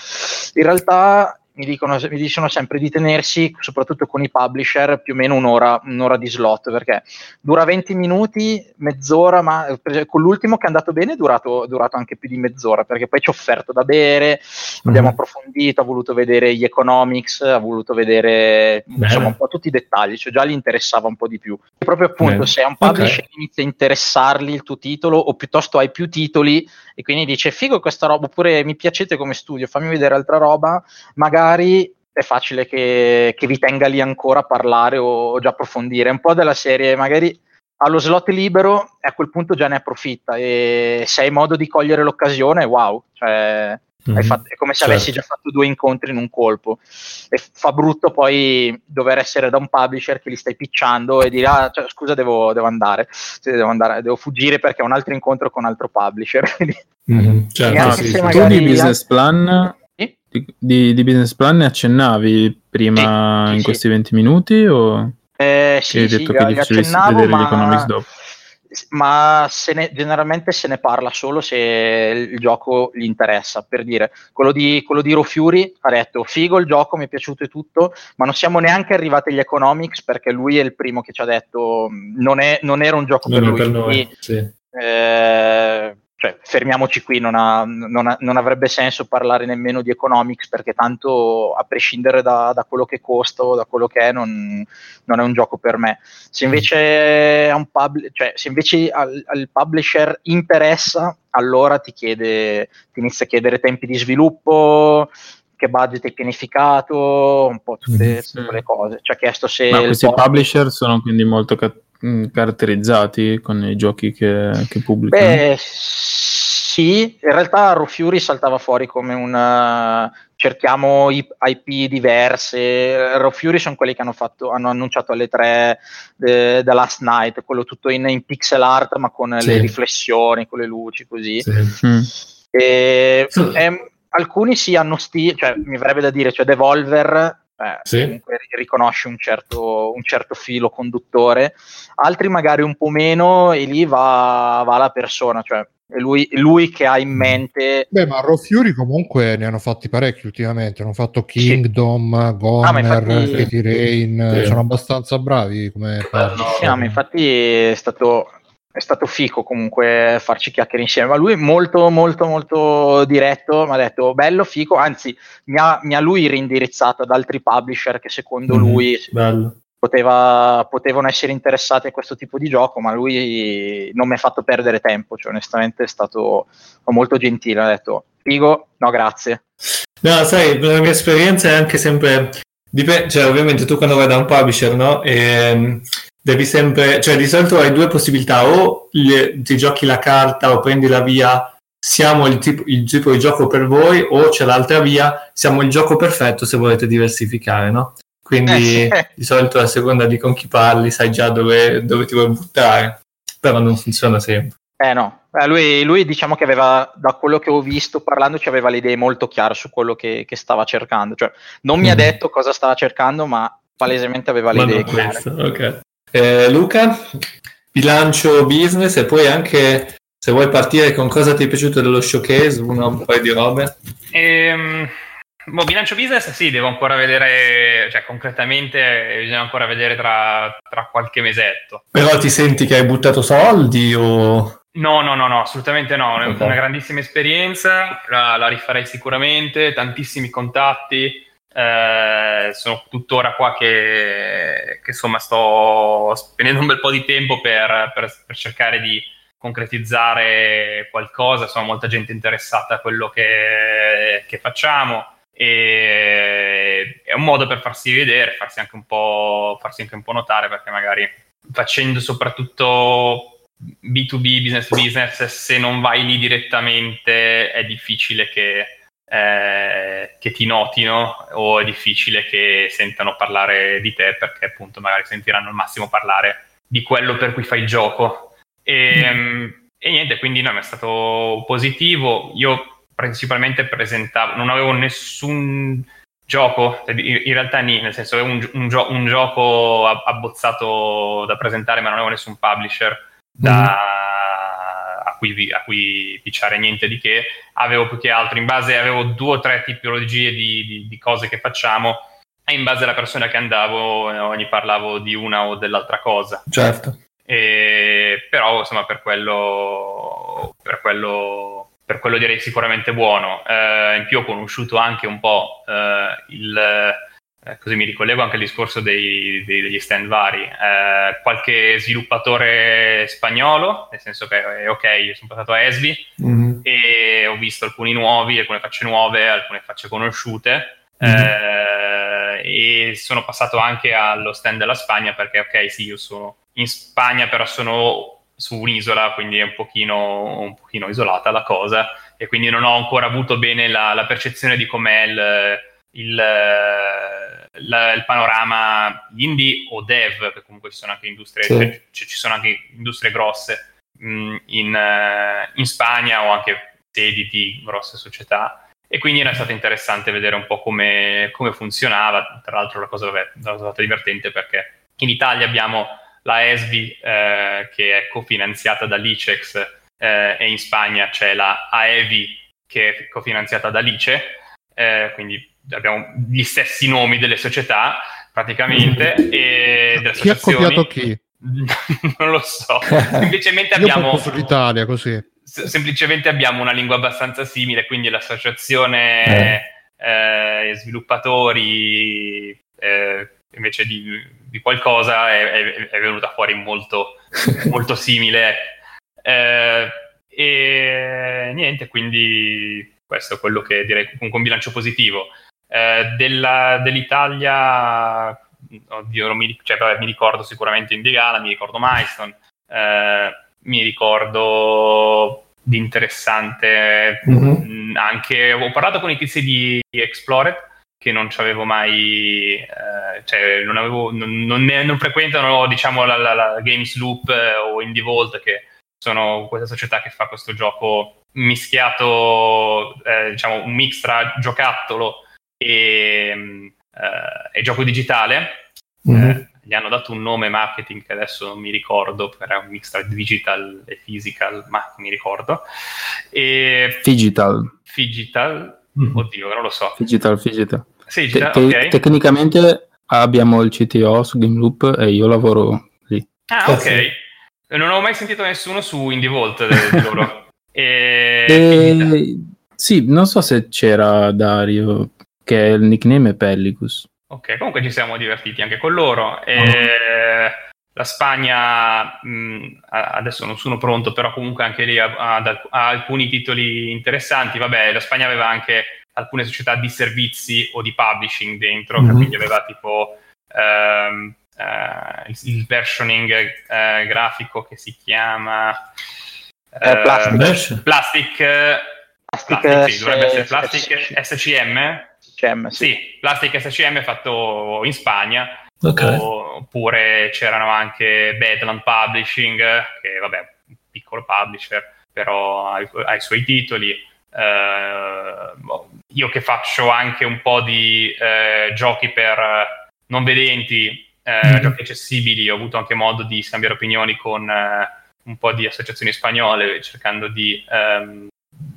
In realtà mi, dicono, mi dicono sempre di tenersi, soprattutto con i publisher, più o meno un'ora, un'ora di slot, perché dura 20 minuti, mezz'ora, ma con l'ultimo che è andato bene è durato, durato anche più di mezz'ora, perché poi ci ho offerto da bere, mm-hmm. abbiamo approfondito, ha voluto vedere gli economics, ha voluto vedere insomma, un po' tutti i dettagli, cioè già gli interessava un po' di più. E proprio appunto, Bene. se a un publisher okay. inizia a interessargli il tuo titolo, o piuttosto hai più titoli, e quindi dice figo questa roba, oppure mi piacete come studio, fammi vedere altra roba, magari è facile che, che vi tenga lì ancora a parlare o, già approfondire. un po' della serie, magari allo slot libero e a quel punto già ne approfitta e se hai modo di cogliere l'occasione, wow, cioè, mm-hmm. fatto, è come se certo. avessi già fatto due incontri in un colpo e fa brutto poi dover essere da un publisher che li stai picciando e dire ah, cioè, scusa devo, devo andare, devo, andare, devo fuggire perché ho un altro incontro con un altro publisher. [LAUGHS] mm-hmm. certo, sì, sì. Tu di business plan di, di, business plan ne accennavi prima sì, in questi 20 minuti o eh, sì, hai detto che dicevi vedere ma... l'economics dopo? Ma se ne, generalmente se ne parla solo se il gioco gli interessa. Per dire, quello di, quello di Fury ha detto: Figo il gioco, mi è piaciuto e tutto, ma non siamo neanche arrivati agli economics perché lui è il primo che ci ha detto: Non, è, non era un gioco non per lui. Per noi, quindi, sì. eh, cioè, fermiamoci qui, non, ha, non, ha, non, avrebbe senso parlare nemmeno di economics perché tanto a prescindere da, da quello che costa o da quello che è non, non, è un gioco per me. Se invece, pub, cioè, se invece al, al, publisher interessa, allora ti, chiede, ti inizia a chiedere tempi di sviluppo, che budget è pianificato, un po' tutte, tutte quelle cose. Ci ha chiesto se... Ma questi publisher sono quindi molto cattivi Mm, caratterizzati con i giochi che, che pubblicano? Beh, sì, in realtà Raw Fury saltava fuori come un cerchiamo IP diverse. Raw Fury sono quelli che hanno, fatto, hanno annunciato alle tre The, The Last Night, quello tutto in, in pixel art ma con sì. le riflessioni, con le luci così. Sì. Mm. E, sì. E, alcuni sì hanno stile, cioè mi verrebbe da dire, cioè Devolver eh, sì. comunque riconosce un certo, un certo, filo conduttore, altri magari un po' meno e lì va, va la persona, cioè è lui, lui, che ha in mm. mente. Beh, ma Raw Fury comunque ne hanno fatti parecchi ultimamente. Hanno fatto Kingdom, sì. Goner, ah, infatti... Rain. Sì. Sono abbastanza bravi come parli. Sì, no, ma infatti è stato, è stato fico comunque farci chiacchiere insieme, ma lui molto molto molto diretto mi ha detto bello fico, anzi mi ha, mi ha lui rindirizzato ad altri publisher che secondo mm, lui poteva, potevano essere interessati a questo tipo di gioco, ma lui non mi ha fatto perdere tempo, cioè onestamente è stato molto gentile, ha detto figo, no grazie. No, sai, la mia esperienza è anche sempre Dipende, cioè, ovviamente tu quando vai da un publisher, no? E, ehm, devi sempre, cioè di solito hai due possibilità, o le, ti giochi la carta o prendi la via, siamo il tipo, il tipo di gioco per voi, o c'è l'altra via, siamo il gioco perfetto se volete diversificare, no? Quindi eh, di solito a seconda di con chi parli sai già dove, dove ti vuoi buttare, però non funziona sempre. Eh no, eh, lui, lui, diciamo che aveva, da quello che ho visto parlando, ci aveva le idee molto chiare su quello che, che stava cercando. Cioè, non mm. mi ha mm. detto cosa stava cercando, ma palesemente aveva le ma idee chiare. Ok. Eh, Luca, bilancio business e poi anche se vuoi partire con cosa ti è piaciuto dello showcase, una, un paio di robe. Ehm, boh, bilancio business sì, devo ancora vedere, cioè concretamente bisogna ancora vedere tra, tra qualche mesetto. Però ti senti che hai buttato soldi o... No, no, no, no, assolutamente no. È okay. una grandissima esperienza, la, la, rifarei sicuramente, tantissimi contatti. Eh, sono tuttora qua che, che, insomma sto spendendo un bel po' di tempo per, per, per cercare di concretizzare qualcosa. Insomma, molta gente interessata a quello che, che facciamo. E è un modo per farsi vedere, farsi anche farsi anche un po' notare perché magari facendo soprattutto B2B, business business, se non vai lì direttamente è difficile che, eh, che ti notino o è difficile che sentano parlare di te perché appunto magari sentiranno al massimo parlare di quello per cui fai il gioco. E, mm. e niente, quindi no, è stato positivo. Io principalmente presentavo, non avevo nessun gioco, cioè, in realtà nì, nel senso avevo un, un, gio- un gioco abbozzato da presentare ma non avevo nessun publisher da, mm. A, cui, a cui picciare niente di che. Avevo più che altro, in base, avevo due o tre tipologie di, di, di cose che facciamo e in base alla persona che andavo no, gli parlavo di una o dell'altra cosa. Certo. E, però insomma per quello, per quello, per quello direi sicuramente buono. Eh, in più ho conosciuto anche un po' eh, il eh, così mi ricollego anche al discorso dei, dei, degli stand vari, eh, qualche sviluppatore spagnolo, nel senso che eh, ok, io sono passato a Esvi mm-hmm. e ho visto alcuni nuovi, alcune facce nuove, alcune facce conosciute. Mm-hmm. e sono passato anche allo stand della Spagna perché ok sì io sono in Spagna però sono su un'isola quindi è un pochino, un pochino isolata la cosa e quindi non ho ancora avuto bene la, la percezione di com'è il, il la, il panorama indie o dev, che comunque ci sono anche industrie, sì. cioè, ci sono anche industrie grosse mh, mm, in, uh, in, Spagna o anche sedi di grosse società. E quindi era stato interessante vedere un po' come, come funzionava. Tra l'altro, la cosa vabbè, è stata divertente perché in Italia abbiamo la ESVI eh, che è cofinanziata dall'ICEX eh, e in Spagna c'è la AEVI che è cofinanziata dall'ICE, eh, quindi abbiamo gli stessi nomi delle società praticamente e delle chi ha copiato chi? [LAUGHS] non lo so. [LAUGHS] Semplicemente abbiamo l'Italia così. Semplicemente abbiamo una lingua abbastanza simile quindi l'associazione eh. Eh, sviluppatori eh, invece di, di qualcosa è, è, è, venuta fuori molto, [LAUGHS] molto simile. Eh, e niente quindi questo è quello che direi con un bilancio positivo eh, della, dell'Italia, oddio, mi, cioè, vabbè, mi, ricordo sicuramente Indigala, mi ricordo Milestone, eh, mi ricordo di interessante mm-hmm. anche, ho parlato con i tizi di Explored che non ci avevo mai, eh, cioè non, avevo, non, non, ne, non frequentano diciamo la, la, la Games Loop eh, o Indie Vault che sono questa società che fa questo gioco mischiato, eh, diciamo un mix tra giocattolo e, eh, e gioco digitale. Mm-hmm. Eh, gli hanno dato un nome marketing che adesso non mi ricordo, era un mix tra digital e physical, ma mi ricordo. E... Digital. Digital, mm-hmm. oddio, non lo so. Digital, digital. Sì, digital te- okay. Tecnicamente abbiamo il CTO su Game Loop e io lavoro lì. Ah, ok. Sì. Non ho mai sentito nessuno su Indie Vault di loro. [LAUGHS] e... E... Sì, non so se c'era Dario che il nickname è Pellicus. Ok, comunque ci siamo divertiti anche con loro. E uh-huh. La Spagna, mh, adesso non sono pronto, però comunque anche lì ha, ha, ha, alcuni titoli interessanti. Vabbè, la Spagna aveva anche alcune società di servizi o di publishing dentro, uh-huh. quindi aveva tipo um, uh, il, versioning uh, grafico che si chiama uh, Plastic. Plastic, Plastic, Plastic sì, dovrebbe essere Plastic SCM SCM. Sì. sì, Plastic SCM fatto in Spagna. Okay. Oppure c'erano anche Badland Publishing, che vabbè, un piccolo publisher, però ha, ha i suoi titoli. Uh, io che faccio anche un po' di uh, giochi per non vedenti, eh, mm-hmm. giochi accessibili, ho avuto anche modo di scambiare opinioni con un po' di associazioni spagnole, cercando di, ehm,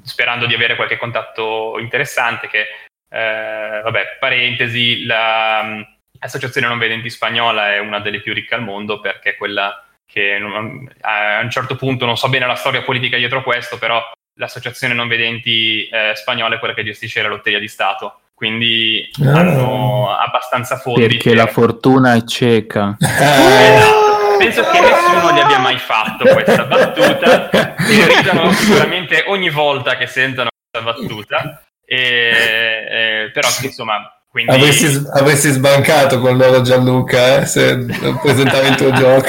sperando di avere qualche contatto interessante che, eh, vabbè, parentesi, la, l'associazione non vedenti spagnola è una delle più ricche al mondo perché è quella che non, a un certo punto non so bene la storia politica dietro questo, però l'associazione non vedenti eh, spagnola è quella che gestisce la lotteria di Stato quindi ah. hanno abbastanza fondi. Perché per... la fortuna è cieca. esatto. Penso che nessuno gli abbia mai fatto questa battuta e ridono sicuramente ogni volta che sentono questa battuta. E, e, però insomma quindi... Avresti, avresti, sbancato con loro Gianluca eh, se presentavi il tuo [LAUGHS] gioco.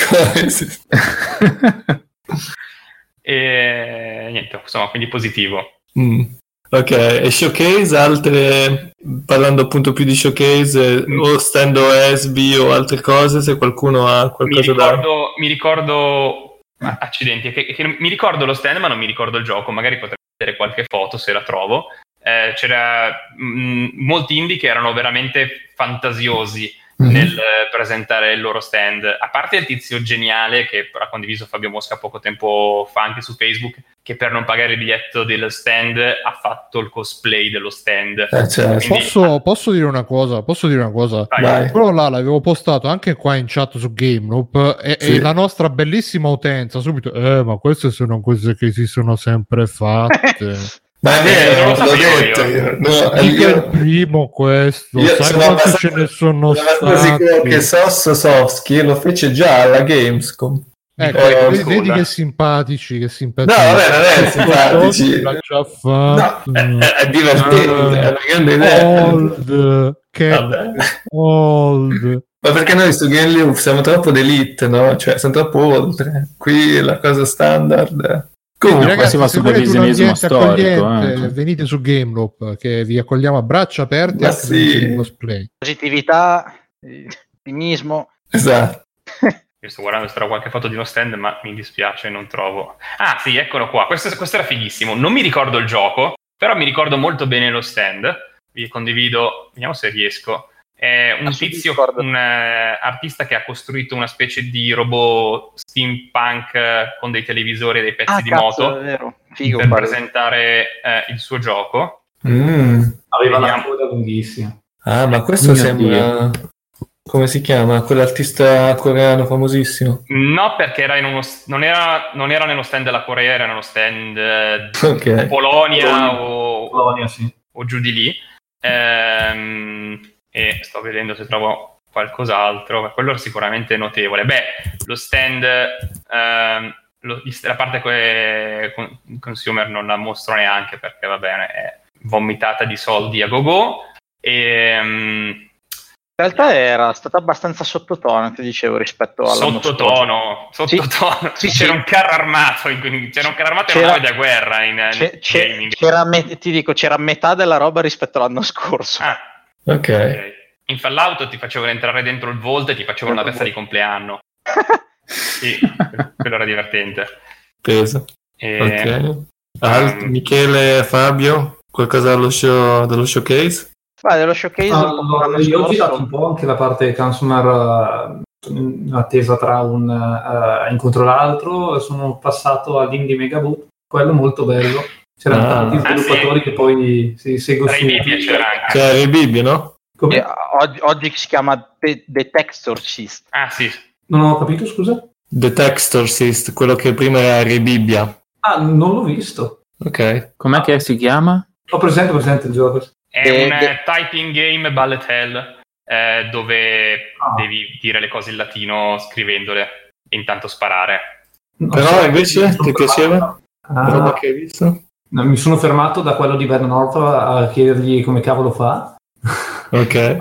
e niente, insomma, quindi positivo. Mm. Ok, e showcase, altre, parlando appunto più di showcase, mm. o stand OSB o altre cose, se qualcuno ha qualcosa mi ricordo, da... Mi ricordo, accidenti, che, che, mi ricordo lo stand ma non mi ricordo il gioco, magari potrei vedere qualche foto se la trovo. Eh, c'era mh, mm, molti indie che erano veramente fantasiosi mm-hmm. nel presentare il loro stand. A parte il tizio geniale che ha condiviso Fabio Mosca poco tempo fa anche su Facebook, che per non pagare il biglietto del stand ha fatto il cosplay dello stand. Eh, certo. Quindi... posso, posso, dire una cosa? Posso dire una cosa? Vai. Quello là l'avevo postato anche qua in chat su GameLoop e, sì. e la nostra bellissima utenza subito, eh, ma queste sono cose che si sono sempre [LAUGHS] fatte. Ma è vero, l'ho detto io. No, è il primo questo, io sai quanti ce ne sono stati? sicuro che Sos Sosovski lo fece già alla Gamescom. Ecco, eh, vedi, vedi che simpatici, che simpatici. No, vabbè, non è simpatici. Fatto. No, è, è divertente, uh, è una grande idea. Old, che vabbè. old. Ma perché noi su Game Loop siamo troppo d'elite, no? Cioè, siamo troppo oltre. Qui la cosa standard Comunque, ragazzi, si va sul revisionismo storico. Eh. Venite su GameLoop che vi accogliamo a braccia aperte Ma sì. Positività, ottimismo. Esatto. [LAUGHS] Io sto guardando se trovo qualche foto di uno stand, ma mi dispiace, non trovo. Ah, sì, eccolo qua. Questo, questo, era fighissimo. Non mi ricordo il gioco, però mi ricordo molto bene lo stand. Vi condivido, vediamo se riesco. È un tizio, un uh, artista che ha costruito una specie di robot steampunk uh, con dei televisori e dei pezzi ah, di cazzo, moto Figo, per pare. presentare uh, il suo gioco. Mm. Aveva Vediamo. una coda lunghissima. Ah, ma questo Mio sembra... Dio. Come si chiama? Quell'artista coreano famosissimo? No, perché era uno, non, era, non, era, nello stand della Corea, era nello stand okay. Polonia, Polonia, o, Polonia sì. o giù di lì. Ehm, e sto vedendo se trovo qualcos'altro, ma quello è sicuramente notevole. Beh, lo stand, ehm, lo, la parte que, consumer non la mostro neanche perché va bene, è vomitata di soldi a go-go. E, um, in realtà era stata abbastanza sottotono, ti dicevo, rispetto alla sottotono, sottotono. Sì, sì, c'era sì. un carro armato, in, c'era un carro armato c'era, e una nave da guerra in, c'è, in c'era me, ti dico, c'era metà della roba rispetto all'anno scorso. Ah, Ok. In Fallout ti facevano entrare dentro il Volt e ti facevano una festa di compleanno. [LAUGHS] sì, quello era divertente. Peso. E... Ok. Alt, um... Michele, Fabio, qualcosa dello, show, dello showcase? Vai, dello showcase allora, io ho girato un po' anche la parte consumer uh, in attesa tra un uh, incontro e l'altro sono passato all'Indie Megaboot quello molto bello c'erano ah. tanti sviluppatori ah, sì. che poi si seguono su Bibbia c'era anche c'era il Bibbia no? Eh, oggi, oggi, si chiama The, The Textorcist ah sì non ho capito scusa The Textorcist quello che prima era Rebibbia ah non l'ho visto ok com'è ah. che si chiama? ho presente presente il gioco è The, un the... typing game bullet hell eh, dove ah. devi dire le cose in latino scrivendole e intanto sparare però invece ti piaceva? Ah. roba che hai visto? Mi sono fermato da quello di North a chiedergli come cavolo fa. Ok. [LAUGHS]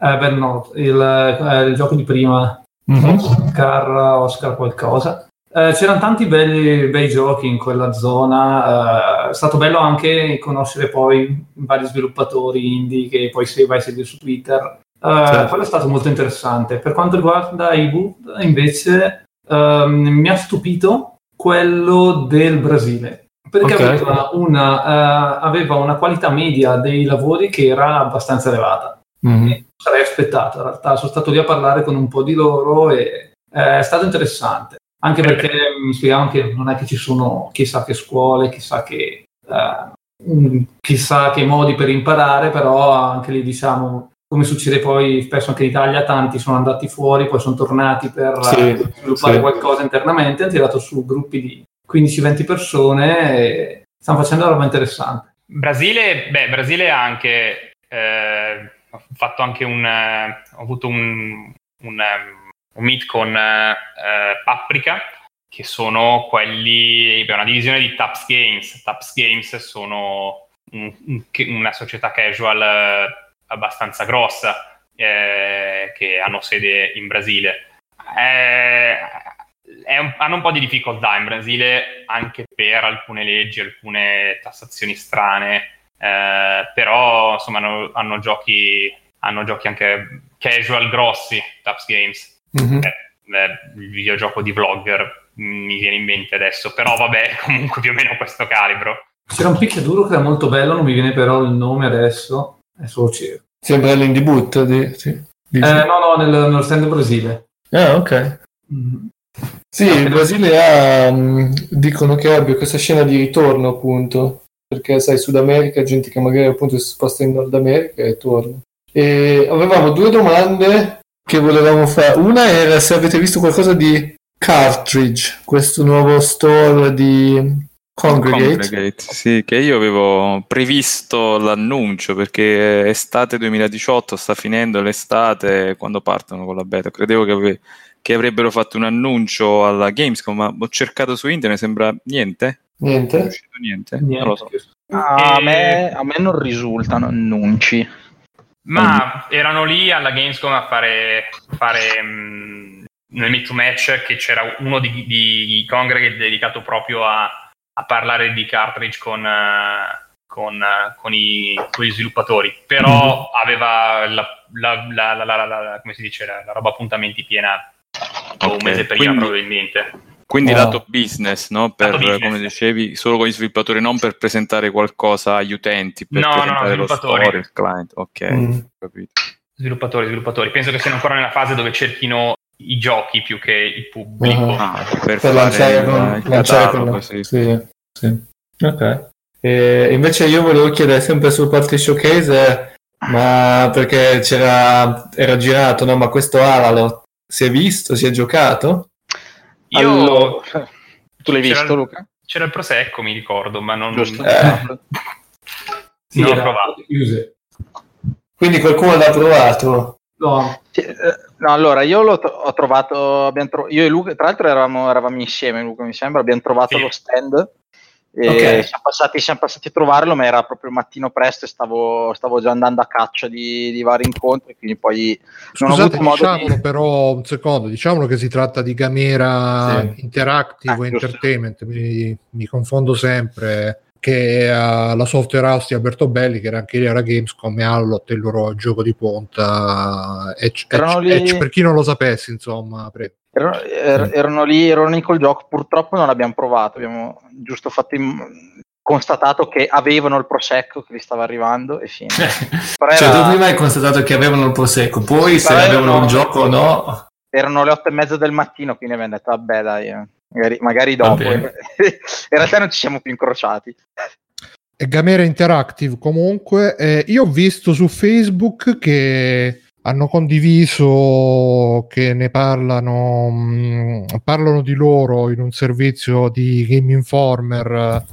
eh, Vernon North, il, eh, il, gioco di prima, mm-hmm. Oscar, Oscar qualcosa. Eh, c'erano tanti belli, bei giochi in quella zona, eh, è stato bello anche conoscere poi vari sviluppatori indie che poi se vai a seguire su Twitter. Eh, certo. Quello è stato molto interessante. Per quanto riguarda i boot, invece, ehm, mi ha stupito quello del Brasile perché okay. aveva, una, uh, aveva, una, qualità media dei lavori che era abbastanza elevata. Mm-hmm. Sarei aspettato, in realtà sono stato lì a parlare con un po' di loro e eh, è stato interessante, anche perché mi spiegavano che non è che ci sono chissà che scuole, chissà che, eh, chissà che modi per imparare, però anche lì diciamo come succede poi spesso anche in Italia, tanti sono andati fuori, poi sono tornati per sì, sviluppare sì. qualcosa internamente, hanno tirato su gruppi di 15-20 persone e stanno facendo roba interessante. Brasile, beh, Brasile anche eh, ho fatto anche un eh, ho avuto un, un, eh, un meet con eh, Paprika che sono quelli beh, una divisione di Taps Games Taps Games sono un, una società casual abbastanza grossa eh, che hanno sede in Brasile. Eh, un, hanno un po' di difficoltà in Brasile anche per alcune leggi, alcune tassazioni strane, eh, però insomma hanno, hanno, giochi, hanno, giochi, anche casual grossi, Taps Games. Mm-hmm. il videogioco di vlogger mi viene in mente adesso, però vabbè, [LAUGHS] comunque più o meno questo calibro. C'era un picchiaduro che era molto bello, non mi viene però il nome adesso, è solo cerco. Sembra l'indie boot, di, sì, di... Eh, no, no, nel, nello stand Brasile. Ah, ok. Mm. Sì, il Brasile ha, um, dicono che abbia questa scena di ritorno, appunto, perché sai, Sud America, gente che magari appunto si sposta in Nord America e torna. E avevamo due domande che volevamo fare. Una era se avete visto qualcosa di Cartridge, questo nuovo store di Congregate. Congregate. Sì, che io avevo previsto l'annuncio perché estate 2018 sta finendo l'estate quando partono con la beta. Credevo che, ave- che avrebbero fatto un annuncio alla Gamescom, ma ho cercato su internet, sembra niente. Niente? niente? niente. Non lo so. Ah, a, me, a me non risultano annunci. Ma erano lì alla Gamescom a fare, fare mh, mm, nel meet to match che c'era uno di, di Congregate dedicato proprio a a parlare di cartridge con, uh, con, uh, con, i, con, gli sviluppatori, però mm-hmm. aveva la, la, la, la, come si dice, la, roba appuntamenti piena okay. un mese prima quindi, probabilmente. Quindi oh. lato business, no? Per, business. come dicevi, solo con gli sviluppatori, non per presentare qualcosa agli utenti, per no, presentare no, lo store, il client. Ok, mm. capito. Sviluppatori, sviluppatori. Penso che siano ancora nella fase dove cerchino i giochi più che il pubblico. Uh-huh. Ah, per, per lanciare, con, lanciare con... Sì. Sì, sì. Ok. E invece io volevo chiedere sempre sul Party Showcase, ma perché c'era, era girato, no? Ma questo Alalot si è visto, si è giocato? Io... Allora, [LAUGHS] tu l'hai visto, Luca? C'era il Prosecco, mi ricordo, ma non... Giusto. Eh. sì, non l'ho provato. Quindi qualcuno l'ha provato? No. Eh, no, allora io l'ho ho trovato, tro- io e Luca, tra l'altro eravamo, eravamo, insieme, Luca mi sembra, abbiamo trovato sì. lo stand okay. siamo, passati, siamo, passati, a trovarlo, ma era proprio mattino presto e stavo, stavo già andando a caccia di, di, vari incontri, quindi poi non Scusate, ho avuto diciamolo di... però un secondo, diciamolo che si tratta di Gamera sì. Interactive ah, Entertainment, mi, mi confondo sempre che uh, la software house di Alberto Belli, che era anche lì alla Gamescom e Allot, il loro gioco di ponta. Edge, Edge, Edge, per chi non lo sapesse, insomma, pre- erano, er, erano, lì, erano lì col gioco. Purtroppo non l'abbiamo provato. Abbiamo giusto fatto in, constatato che avevano il prosecco che li stava arrivando e fine. cioè, era... tu prima hai constatato che avevano il prosecco, poi se avevano il gioco o no. Erano le otto e mezza del mattino, quindi abbiamo detto, vabbè, dai. Eh magari, magari dopo. [LAUGHS] in realtà non ci siamo più incrociati. Gamera Interactive comunque, eh, io ho visto su Facebook che hanno condiviso che ne parlano, mh, mm, parlano di loro in un servizio di Game Informer,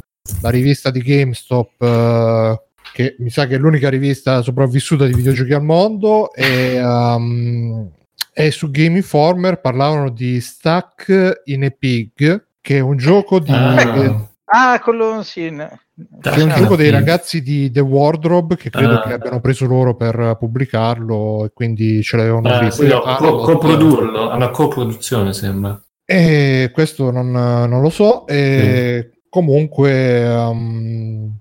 la rivista di GameStop, eh, che mi sa che è l'unica rivista sopravvissuta di videogiochi al mondo, e um, e su Game Informer parlavano di Stuck in a Pig, che è un gioco di... Ah, ah quello sì. È un gioco dei ragazzi di The Wardrobe che credo ah. che abbiano preso loro per pubblicarlo e quindi ce l'avevano ah, visto. Sì, no, co- coprodurlo, una coproduzione sembra. E questo non, non lo so. E sì. Comunque, um,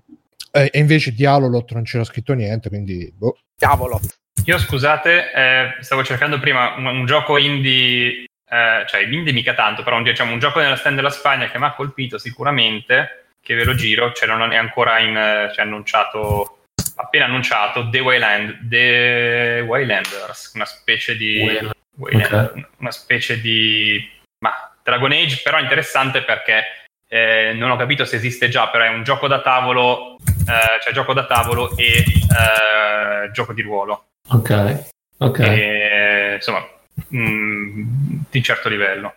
e invece di Alolot non c'era scritto niente, quindi boh. Diavolot. Io scusate, eh, stavo cercando prima un, un gioco indie, eh, cioè indie mica tanto, però un, diciamo, un gioco nella stand della Spagna che mi ha colpito sicuramente, che ve lo giro, cioè non è ancora in, cioè, annunciato appena annunciato The, Wayland, The Waylanders, una specie di... Wayland. Wayland, okay. Una specie di... Ma Dragon Age però interessante perché eh, non ho capito se esiste già, però è un gioco da tavolo, eh, cioè gioco da tavolo e eh, gioco di ruolo. Ok, ok. E, insomma, mh, mm, di certo livello.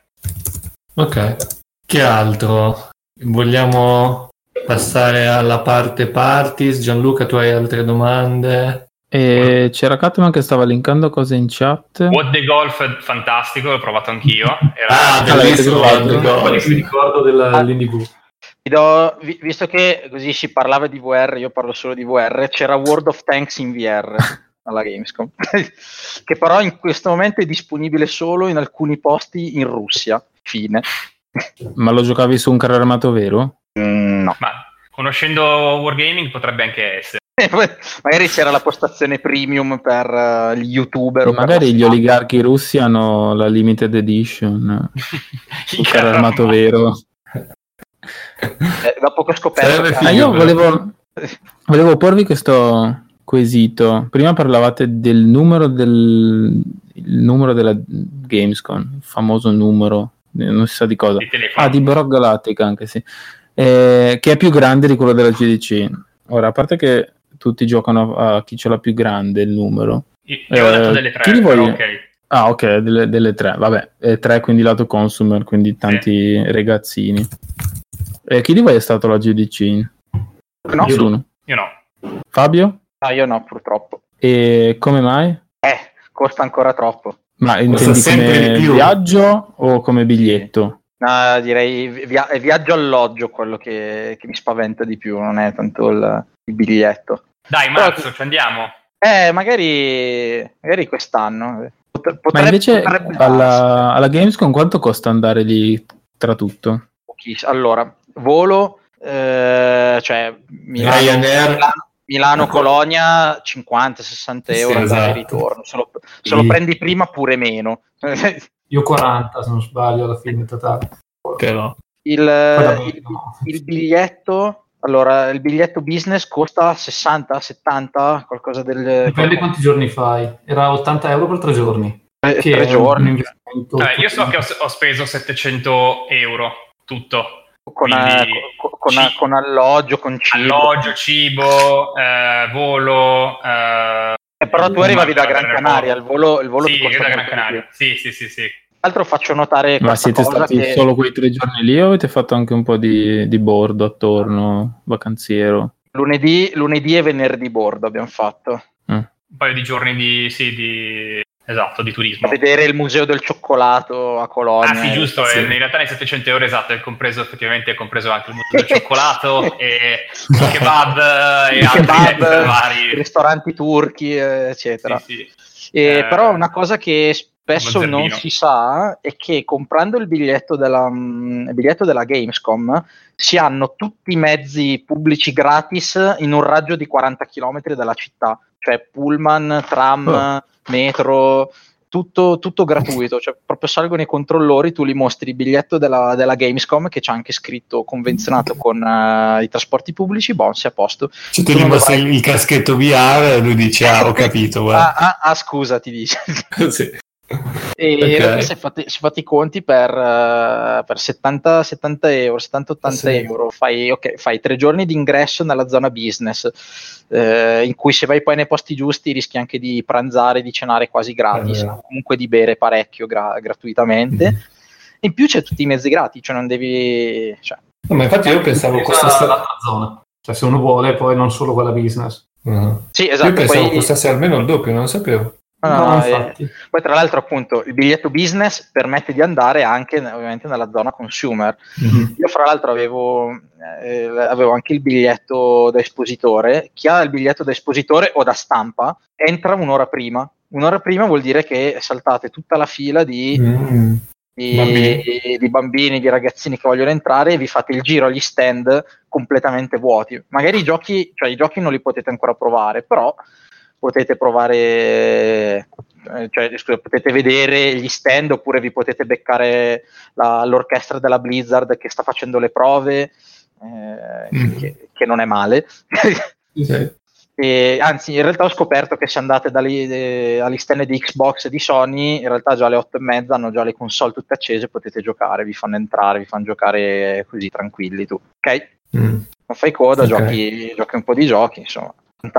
Ok. Che altro? Vogliamo passare alla parte parties? Gianluca, tu hai altre domande? E c'era Catman che stava linkando cose in chat. What the Golf è fantastico, l'ho provato anch'io. Era ah, bellissimo What the Golf. Mi ricordo dell'Indie do, visto che così si parlava di VR, io parlo solo di VR, c'era World of Tanks in VR [LAUGHS] alla Gamescom, [LAUGHS] che però in questo momento è disponibile solo in alcuni posti in Russia. Fine. Ma lo giocavi su un carro armato vero? Mm, no. Ma conoscendo Wargaming potrebbe anche essere. magari c'era la postazione premium per uh, gli youtuber. magari gli oligarchi russi hanno la limited edition. [LAUGHS] il carro armato vero. Eh, dopo che ho scoperto... Che... Ah, io volevo, volevo porvi questo quesito. Prima parlavate del numero del numero della Gamescom, il famoso numero, non si sa di cosa. Ah, di Borog Galactica anche sì. Eh, che è più grande di quello della GDC. Ora, a parte che tutti giocano a chi ce l'ha più grande il numero. Io, io ho detto delle tre, voi... ok. Ah, ok, delle, delle, tre, vabbè, e tre quindi lato consumer, quindi tanti sì. ragazzini. E chi di voi è stato la GDC? No, io, io no. Fabio? Ah, io no, purtroppo. E come mai? Eh, costa ancora troppo. Ma intendi come viaggio o come biglietto? No, direi via- viaggio alloggio quello che, che, mi spaventa di più, non è tanto il, il biglietto. Dai, Marzo, Però, ci andiamo. Eh, magari, magari quest'anno. Potrebbe, Ma invece alla, alla Gamescom quanto costa andare lì tra tutto? Allora, volo, eh, cioè Milano, Milano, Colonia 50-60 euro sì, esatto. ritorno. Se lo, se lo, prendi prima pure meno. [LAUGHS] Io 40 se non sbaglio alla fine totale. Però. Il, il, il biglietto allora, il biglietto business costa 60, 70, qualcosa del... Dipende quanti giorni fai. Era 80 euro per tre giorni. Eh, tre giorni. Eh, io so che ho, ho, speso 700 euro tutto. Con, a, eh, con, con, a, con, alloggio, con cibo. Alloggio, cibo, eh, volo... Eh, eh però tu arrivavi da Gran Canaria, il volo, il volo sì, da Gran Canaria. Sì, sì, sì, sì. Altro faccio notare Ma siete stati che... solo quei tre giorni lì o avete fatto anche un po' di, di bordo attorno, vacanziero? Lunedì, lunedì e venerdì bordo abbiamo fatto. Mm. Un paio di giorni di, sì, di, Esatto, di turismo. A vedere il museo del cioccolato a Colonia. Ah sì, giusto, sì. in realtà nei 700 euro esatto, è compreso effettivamente è compreso anche il museo del [LAUGHS] cioccolato e il kebab [LAUGHS] e altri kebab, [LAUGHS] vari. ristoranti turchi, eccetera. Sì, sì. E, eh, però una cosa che spesso non si sa è che comprando il biglietto della, mm, il biglietto della Gamescom si hanno tutti i mezzi pubblici gratis in un raggio di 40 km dalla città, cioè pullman, tram, oh. Metro, tutto, tutto, gratuito, cioè proprio salgono i controllori, tu gli mostri il biglietto della, della Gamescom che c'è anche scritto convenzionato con uh, i trasporti pubblici, boh, sei a posto. Se tu gli mostri dovrai... il caschetto VR, lui dice, ah, ho capito. ah, ah, ah, scusa, ti dice. [LAUGHS] sì. E okay. se fate, se fate i conti per, uh, per 70, 70 euro, 70-80 sì. euro, fai, okay, fai, tre giorni di ingresso nella zona business, eh, in cui se vai poi nei posti giusti rischi anche di pranzare, di cenare quasi gratis, eh. comunque di bere parecchio gra- gratuitamente. Mm. In più c'è tutti i mezzi gratis, cioè non devi... Cioè, no, ma infatti io pensavo costasse... l'altra zona, cioè se uno vuole poi non solo quella business. Uh-huh. Sì, esatto. Io pensavo poi... costasse almeno il doppio, non lo sapevo. No, no, eh, poi tra l'altro appunto il biglietto business permette di andare anche ovviamente nella zona consumer. Mm-hmm. Io fra l'altro avevo, eh, avevo, anche il biglietto da espositore. Chi ha il biglietto da espositore o da stampa entra un'ora prima. Un'ora prima vuol dire che saltate tutta la fila di, mm. di, bambini. di bambini, di ragazzini che vogliono entrare e vi fate il giro agli stand completamente vuoti. Magari i giochi, cioè i giochi non li potete ancora provare, però potete provare, eh, cioè, scusa, potete vedere gli stand oppure vi potete beccare la, l'orchestra della Blizzard che sta facendo le prove, eh, mm. che, che, non è male. sì. che, [LAUGHS] anzi in realtà ho scoperto che se andate dagli, eh, agli stand di Xbox e di Sony, in realtà già alle 8 e mezza hanno già le console tutte accese, potete giocare, vi fanno entrare, vi fanno giocare così tranquilli tu, ok? Mm. Non fai coda, okay. giochi, giochi, un po' di giochi, insomma,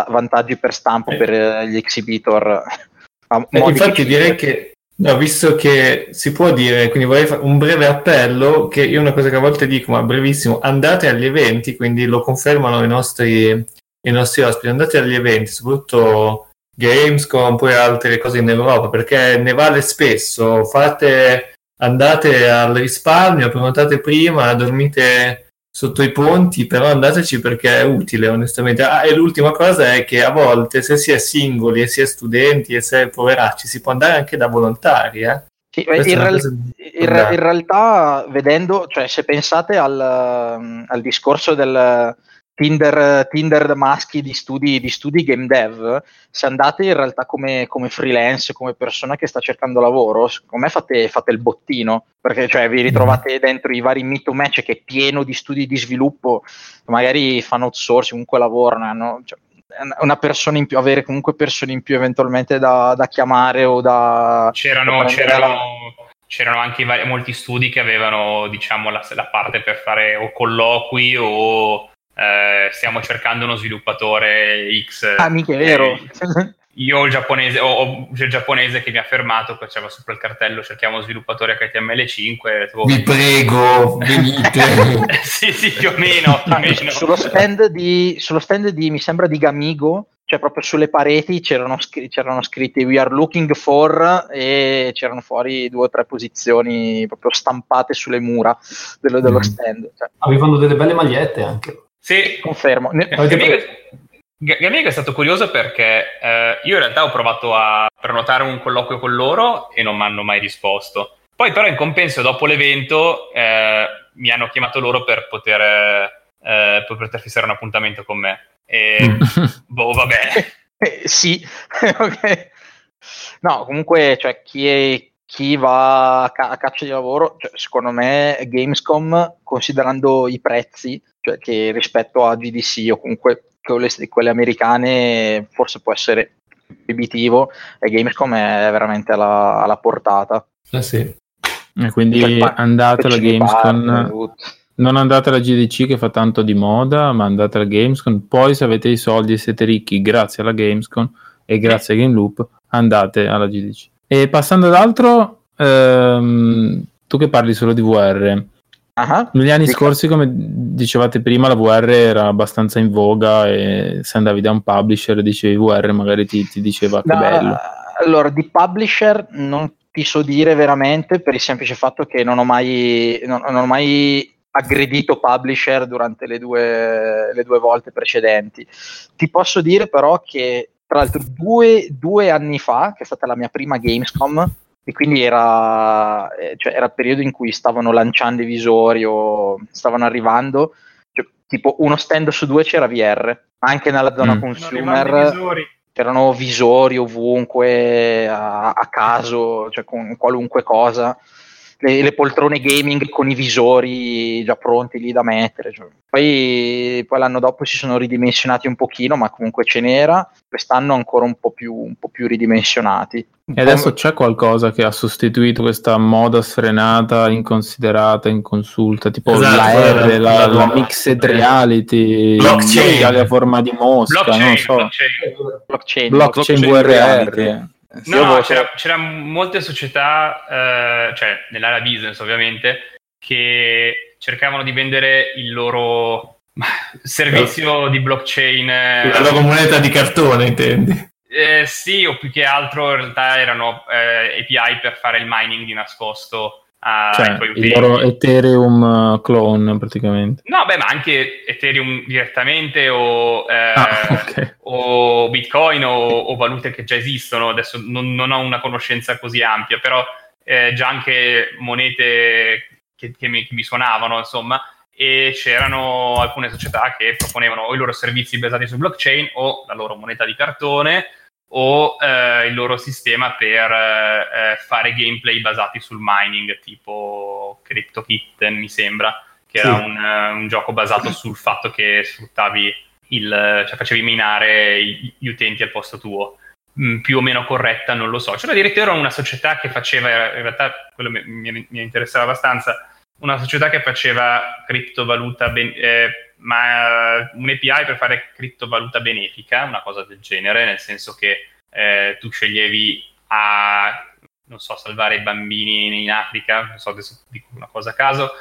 vantaggi per stampo eh. per eh, gli exhibitor. [LAUGHS] Eh, infatti direi che No, visto che si può dire, quindi vorrei fare un breve appello, che io una cosa che a volte dico, ma brevissimo, andate agli eventi, quindi lo confermano i nostri, i nostri ospiti, andate agli eventi, soprattutto Gamescom, poi altre cose in Europa, perché ne vale spesso, fate, andate al risparmio, prenotate prima, dormite sotto i ponti, però andateci perché è utile, onestamente. Ah, e l'ultima cosa è che a volte, se si è singoli e si è studenti e si è poveracci, si può andare anche da volontari, eh? Sì, in, real- in, in, realtà, vedendo, cioè se pensate al, al discorso del, Tinder, Tinder maschi di studi, di studi, game dev, se andate in realtà come, come, freelance, come persona che sta cercando lavoro, secondo me fate, fate il bottino, perché cioè, vi ritrovate dentro i vari meet to match che è pieno di studi di sviluppo, magari fanno outsourcing, comunque lavorano, cioè, una persona in più, avere comunque persone in più eventualmente da, da chiamare o da... C'erano, da c'erano, la... c'erano anche vari, molti studi che avevano diciamo la, la parte per fare o colloqui o eh, stiamo cercando uno sviluppatore X. Ah, mica è vero. Eh, [LAUGHS] io ho il giapponese, ho, ho il giapponese che mi ha fermato, poi c'era sopra il cartello cerchiamo sviluppatore HTML5. Vi prego, venite. [LAUGHS] sì, sì, più o meno. Più o meno. Sullo, stand di, sullo stand di, mi sembra di Gamigo, cioè proprio sulle pareti c'erano, scr- c'erano, scritti We are looking for e c'erano fuori due o tre posizioni proprio stampate sulle mura dello, dello mm. stand. Cioè. Avevano delle belle magliette anche. Sì, confermo. Gamigo è stato curioso perché eh, io in realtà ho provato a prenotare un colloquio con loro e non mi hanno mai risposto. Poi però in compenso dopo l'evento eh, mi hanno chiamato loro per poter, eh, per poter fissare un appuntamento con me. E mm. [LAUGHS] boh, vabbè. [LAUGHS] Eh, sì, [LAUGHS] ok. No, comunque, cioè, chi, è, chi va a, ca- a caccia di lavoro, cioè, secondo me Gamescom, considerando i prezzi, cioè che rispetto a GDC o comunque quelle, quelle americane forse può essere proibitivo e Gamescom è veramente alla, alla portata. Eh sì. E quindi cioè, andate alla Gamescom. non andate alla GDC che fa tanto di moda, ma andate alla Gamescom. Poi, se avete i soldi e siete ricchi, grazie alla Gamescom e grazie a Game Loop, andate alla GDC. E passando ad altro, ehm, tu che parli solo di VR, Uh-huh. Negli anni scorsi, come dicevate prima, la VR era abbastanza in voga e se andavi da un publisher e dicevi VR magari ti, ti diceva che no, bello. Allora, di publisher non ti so dire veramente per il semplice fatto che non ho mai, non, non ho mai aggredito publisher durante le due, le due, volte precedenti. Ti posso dire però che tra l'altro due, due anni fa, che è stata la mia prima Gamescom, e quindi era, eh, cioè, era il periodo in cui stavano lanciando i visori o stavano arrivando, cioè, tipo uno stand su due c'era VR, anche nella zona mm. consumer c'erano visori ovunque, a, a caso, cioè con qualunque cosa le, le, poltrone gaming con i visori già pronti lì da mettere. Cioè. Poi, poi, l'anno dopo si sono ridimensionati un pochino, ma comunque ce n'era. Quest'anno ancora un po' più, un po più ridimensionati. E adesso c'è qualcosa che ha sostituito questa moda sfrenata, inconsiderata, inconsulta, tipo esatto, la R, la, la, mixed reality, blockchain a forma di mosca, blockchain, non so. Blockchain, blockchain, blockchain, blockchain VRR. No, no c'era, c'era, molte società, eh, cioè nell'area business ovviamente, che cercavano di vendere il loro [LAUGHS] servizio di blockchain. Eh, La loro moneta di cartone, intendi? Eh, sì, o più che altro in realtà erano eh, API per fare il mining di nascosto a, cioè, il loro Ethereum uh, clone praticamente. No, beh, ma anche Ethereum direttamente o, eh, ah, [LAUGHS] okay. o Bitcoin o, o, valute che già esistono. Adesso non, non ho una conoscenza così ampia, però eh, già anche monete che, che, mi, che mi suonavano, insomma, e c'erano alcune società che proponevano o i loro servizi basati su blockchain o la loro moneta di cartone o eh, il loro sistema per eh, fare gameplay basati sul mining, tipo CryptoKitten, mi sembra, che sì. era un, uh, un, gioco basato [LAUGHS] sul fatto che sfruttavi il, cioè facevi minare gli utenti al posto tuo. Mm, più o meno corretta, non lo so. C'era addirittura una società che faceva, in realtà quello mi, mi, mi interessava abbastanza, una società che faceva criptovaluta, ben, eh, ma un API per fare criptovaluta benefica, una cosa del genere, nel senso che eh, tu sceglievi a, non so, salvare i bambini in Africa, non so, adesso dico una cosa a caso,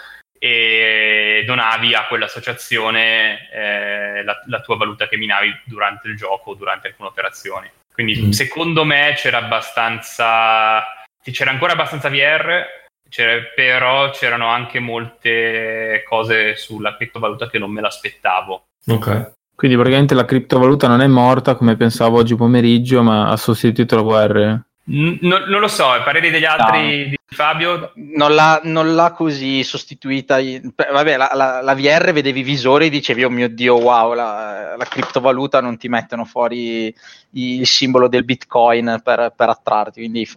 e donavi a quell'associazione eh, la, la, tua valuta che minavi durante il gioco o durante alcune operazioni. Quindi mm. secondo me c'era abbastanza, c'era ancora abbastanza VR, c'era, però c'erano anche molte cose sulla criptovaluta che non me l'aspettavo. Ok. Quindi praticamente la criptovaluta non è morta come pensavo oggi pomeriggio, ma ha sostituito la VR. N- non, non lo so, i pareri degli altri no. di Fabio? Non l'ha, non l'ha così sostituita. Vabbè, la, la, la, VR vedevi i visori e dicevi, oh mio Dio, wow, la, la criptovaluta non ti mettono fuori il simbolo del Bitcoin per, per attrarti. Quindi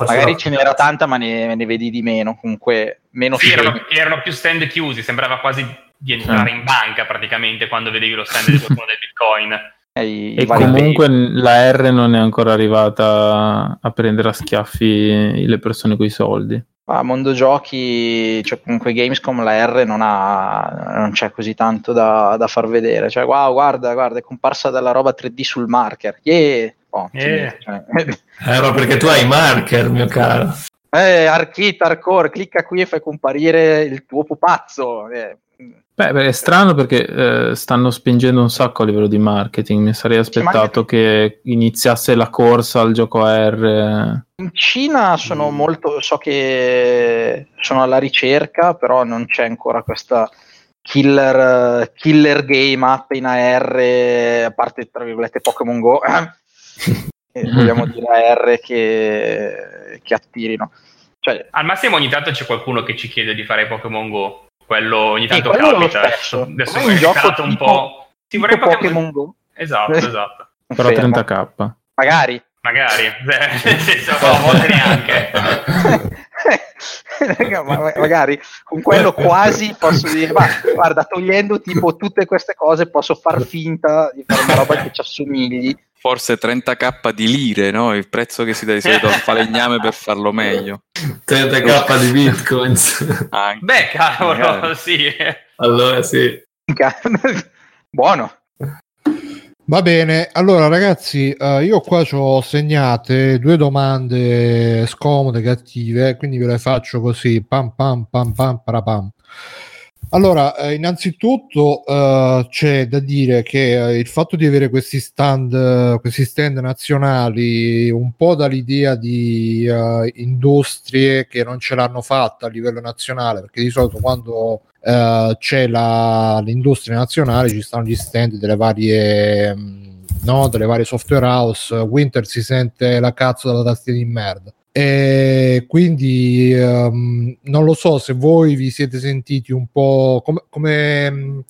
magari ce n'era tanta, ma ne, ne, vedi di meno. Comunque, meno sì, erano, erano, più stand chiusi, sembrava quasi di entrare ah. in banca praticamente quando vedevi lo stand di qualcuno del Bitcoin. I, e comunque pay. la R non è ancora arrivata a prendere a schiaffi le persone con i soldi. A mondo giochi, cioè comunque Gamescom la R non, ha, non c'è così tanto da, da, far vedere. Cioè, wow, guarda, guarda, è comparsa della roba 3D sul marker. Yeah! Oh, yeah. Cioè. eh, ma perché tu hai i marker, mio caro. Eh, Archit, Hardcore, clicca qui e fai comparire il tuo pupazzo. Eh, Beh, è strano perché eh, stanno spingendo un sacco a livello di marketing. Mi sarei aspettato che iniziasse la corsa al gioco AR. In Cina sono mm. molto. So che sono alla ricerca, però non c'è ancora questa killer, killer game app in AR, a parte tra virgolette Pokémon Go. [COUGHS] [LAUGHS] vogliamo dire AR che, che attirino. Cioè, Al massimo ogni tanto c'è qualcuno che ci chiede di fare Pokémon Go quello ogni tanto capita. Adesso, adesso è gioco un po'. Si vorrebbe Pokémon Go. Esatto, esatto. Però 30k. Magari. Magari, nel senso, no, a volte neanche. [LAUGHS] magari con quello quasi posso dire, ma guarda, togliendo tipo tutte queste cose posso far finta di fare una roba che ci assomigli. Forse 30k di lire, no? Il prezzo che si dà di solito al falegname per farlo meglio. 30k di bitcoins. [LAUGHS] Anche. Beh, cavolo, sì. Allora sì. [LAUGHS] Buono. Va bene, allora ragazzi, uh, io qua ci ho segnate due domande scomode, cattive, quindi ve le faccio così, pam pam pam pam parapam. Allora, eh, innanzitutto uh, c'è da dire che uh, il fatto di avere questi stand, questi stand nazionali un po' dall'idea di industrie che non ce l'hanno fatta a livello nazionale, perché di solito quando uh, c'è la, l'industria nazionale, ci stanno gli stand delle varie, mm, no, delle varie software house. Winter si sente la cazzo dalla tastiera di merda. E quindi um, non lo so se voi vi siete sentiti un po' come, come um,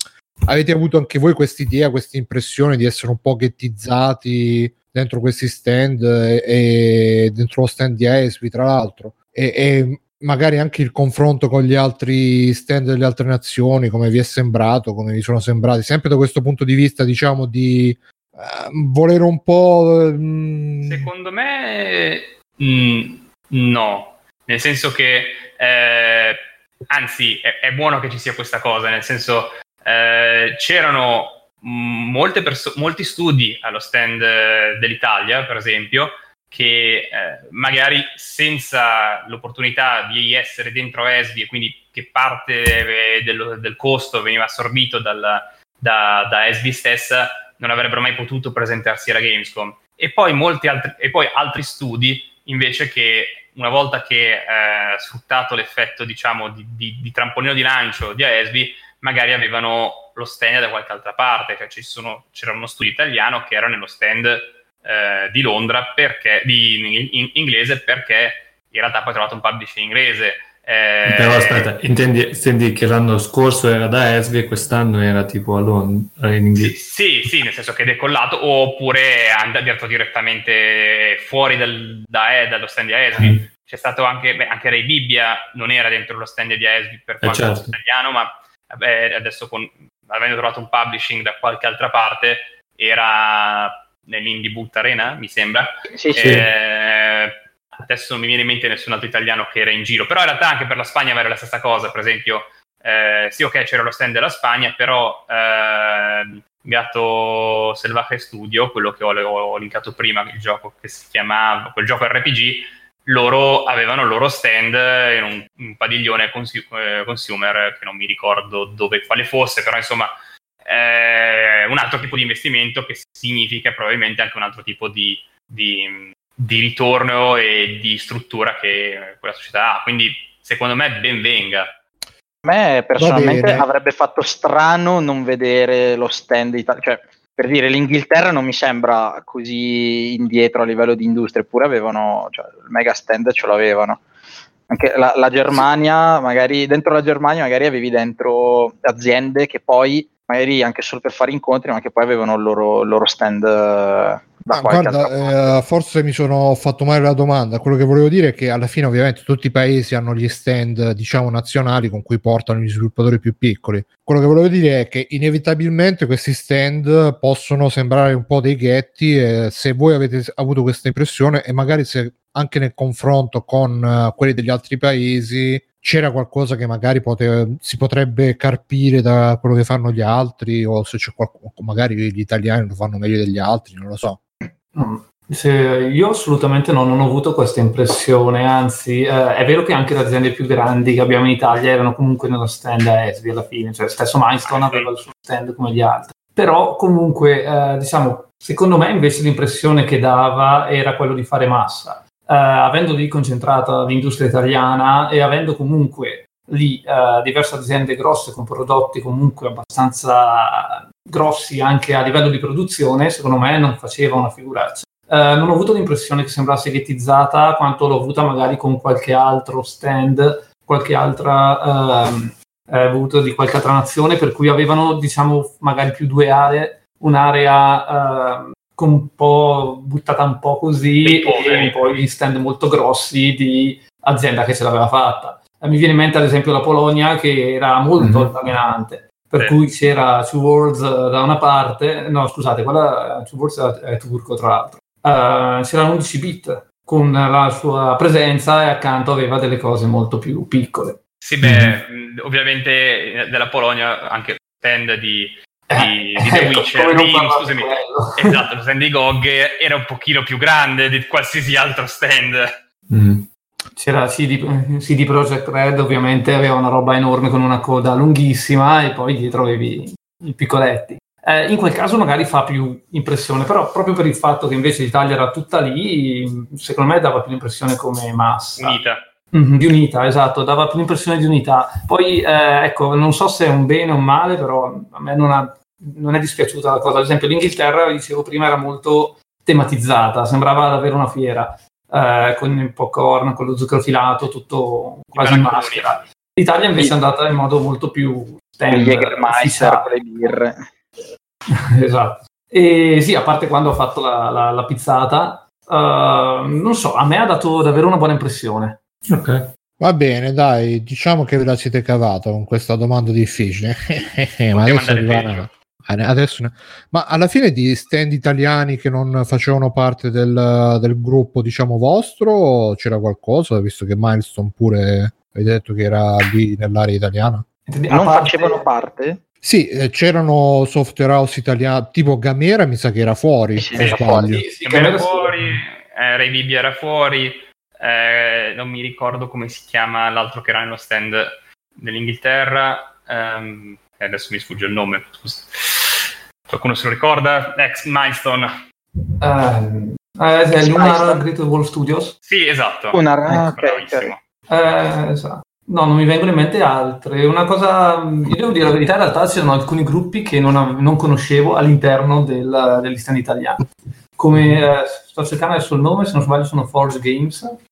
avete avuto anche voi questa idea, questa impressione di essere un po' ghettizzati dentro questi stand e, e dentro lo stand di ESPI tra l'altro. E, e magari anche il confronto con gli altri stand delle altre nazioni, come vi è sembrato, come vi sono sembrati, sempre da questo punto di vista, diciamo, di uh, volere un po'... Mm... Secondo me mm, no, nel senso che, eh, anzi, è, è, buono che ci sia questa cosa, nel senso eh, c'erano perso- molti studi allo stand eh, dell'Italia, per esempio, che eh, magari senza l'opportunità di essere dentro ESVI e quindi che parte del, del costo veniva assorbito dal, da, da ESVI stessa, non avrebbero mai potuto presentarsi alla Gamescom. E poi, altri, e poi altri studi invece che una volta che eh, sfruttato l'effetto diciamo di, di, di, trampolino di lancio di ESVI magari avevano lo stand da qualche altra parte, cioè sono, c'era uno studio italiano che era nello stand eh, di Londra perché, di, in, inglese perché in realtà poi ho trovato un publisher inglese. Eh, Però aspetta, intendi, intendi, che l'anno scorso era da Esvi e quest'anno era tipo a Londra in? Sì, sì, nel senso che è decollato oppure è andato direttamente fuori dal, da, eh, dallo stand di Esvi. Mm. C'è stato anche, beh, anche Ray Bibbia, non era dentro lo stand di Esvi per quanto eh certo. italiano, ma eh, adesso con avendo trovato un publishing da qualche altra parte, era nell'Indie Boot Arena, mi sembra. Sì, sì. Adesso non mi viene in mente nessun altro italiano che era in giro, però in realtà anche per la Spagna era la stessa cosa, per esempio, eh, sì ok c'era lo stand della Spagna, però eh, Gatto Selvaje Studio, quello che ho, ho linkato prima, il gioco che si chiamava, quel gioco RPG, loro avevano il loro stand in un, un padiglione consu- eh, consumer che non mi ricordo dove, quale fosse, però insomma eh, un altro tipo di investimento che significa probabilmente anche un altro tipo di, di, di ritorno e di struttura che quella società ha. Quindi secondo me ben venga. A me personalmente avrebbe fatto strano non vedere lo stand italiano, cioè per dire l'Inghilterra non mi sembra così indietro a livello di industria, eppure avevano, cioè, il mega stand ce l'avevano. Anche la, la Germania, magari dentro la Germania magari avevi dentro aziende che poi magari anche solo per fare incontri, ma che poi avevano il loro, il loro stand eh, da ah, guarda, eh, forse mi sono fatto male la domanda. Quello che volevo dire è che alla fine, ovviamente, tutti i paesi hanno gli stand, diciamo, nazionali con cui portano gli sviluppatori più piccoli. Quello che volevo dire è che inevitabilmente questi stand possono sembrare un po' dei ghetti. E se voi avete avuto questa impressione, e magari se anche nel confronto con uh, quelli degli altri paesi c'era qualcosa che magari pote- si potrebbe carpire da quello che fanno gli altri o se c'è qualcosa, magari gli italiani lo fanno meglio degli altri, non lo so. Se io assolutamente non, non, ho avuto questa impressione, anzi eh, è vero che anche le aziende più grandi che abbiamo in Italia erano comunque nello stand a Esvi alla fine, cioè stesso Milestone aveva il suo stand come gli altri, però comunque eh, diciamo secondo me invece l'impressione che dava era quello di fare massa avendo lì concentrata l'industria italiana e avendo comunque lì eh, diverse aziende grosse con prodotti comunque abbastanza grossi anche a livello di produzione, secondo me non faceva una figuraccia. Eh, non ho avuto l'impressione che sembrasse ghettizzata quanto l'ho avuta magari con qualche altro stand, qualche altra eh, avuto di qualche altra nazione, per cui avevano diciamo magari più due aree, un'area eh, un po' buttata un po' così e poi gli stand molto grossi di azienda che ce l'aveva fatta. Eh, mi viene in mente ad esempio la Polonia che era molto mm-hmm. dominante, per sì. cui c'era Two Worlds eh, da una parte, no scusate, quella Two Worlds è turco tra l'altro, uh, c'era 11 bit con la sua presenza e accanto aveva delle cose molto più piccole. Sì, beh, mm-hmm. ovviamente della Polonia anche stand di di, di The ecco, Witcher, di, scusami, [LAUGHS] esatto, lo stand di GOG era un pochino più grande di qualsiasi altro stand. Mm. C'era CD, CD Projekt Red, ovviamente aveva una roba enorme con una coda lunghissima e poi dietro avevi i piccoletti. Eh, in quel caso magari fa più impressione, però proprio per il fatto che invece l'Italia era tutta lì, secondo me dava più l'impressione come massa. Unita. Mm-hmm, di unità, esatto, dava più l'impressione di unità. Poi, eh, ecco, non so se è un bene o un male, però a me non ha non è dispiaciuta la cosa. Ad esempio, l'Inghilterra, dicevo prima, era molto tematizzata, sembrava davvero una fiera, eh, con il popcorn, con lo zucchero filato, tutto quasi in maschera. L'Italia invece è andata in modo molto più stand, Jägermeister, le birre. [LAUGHS] esatto. E sì, a parte quando ho fatto la, la, la pizzata, uh, non so, a me ha dato davvero una buona impressione. Ok. Va bene, dai, diciamo che ve la siete cavata con questa domanda difficile. [LAUGHS] Ma adesso arriverà. Adesso, ma alla fine di stand italiani che non facevano parte del, del, gruppo, diciamo, vostro, c'era qualcosa, visto che Milestone pure avete detto che era lì nell'area italiana? Non facevano parte? Sì, eh, c'erano software house italiani, tipo Gamera mi sa che era fuori. Sì, era fuori, sì, Gamera era fuori, eh, Ray Bibi era fuori, eh, non mi ricordo come si chiama l'altro che era nello stand dell'Inghilterra. Ehm, adesso mi sfugge il nome, scusa. Qualcuno se lo ricorda? Ex Milestone. Uh, eh, è Lunar Great Wall Studios? Sì, esatto. Lunar, ecco, okay, eh, esatto. No, non mi vengono in mente altre. Una cosa, io devo dire la verità, in realtà c'erano alcuni gruppi che non, non conoscevo all'interno del, degli stand italiani. Come eh, sto cercando adesso il nome, se non sbaglio, sono Forge Games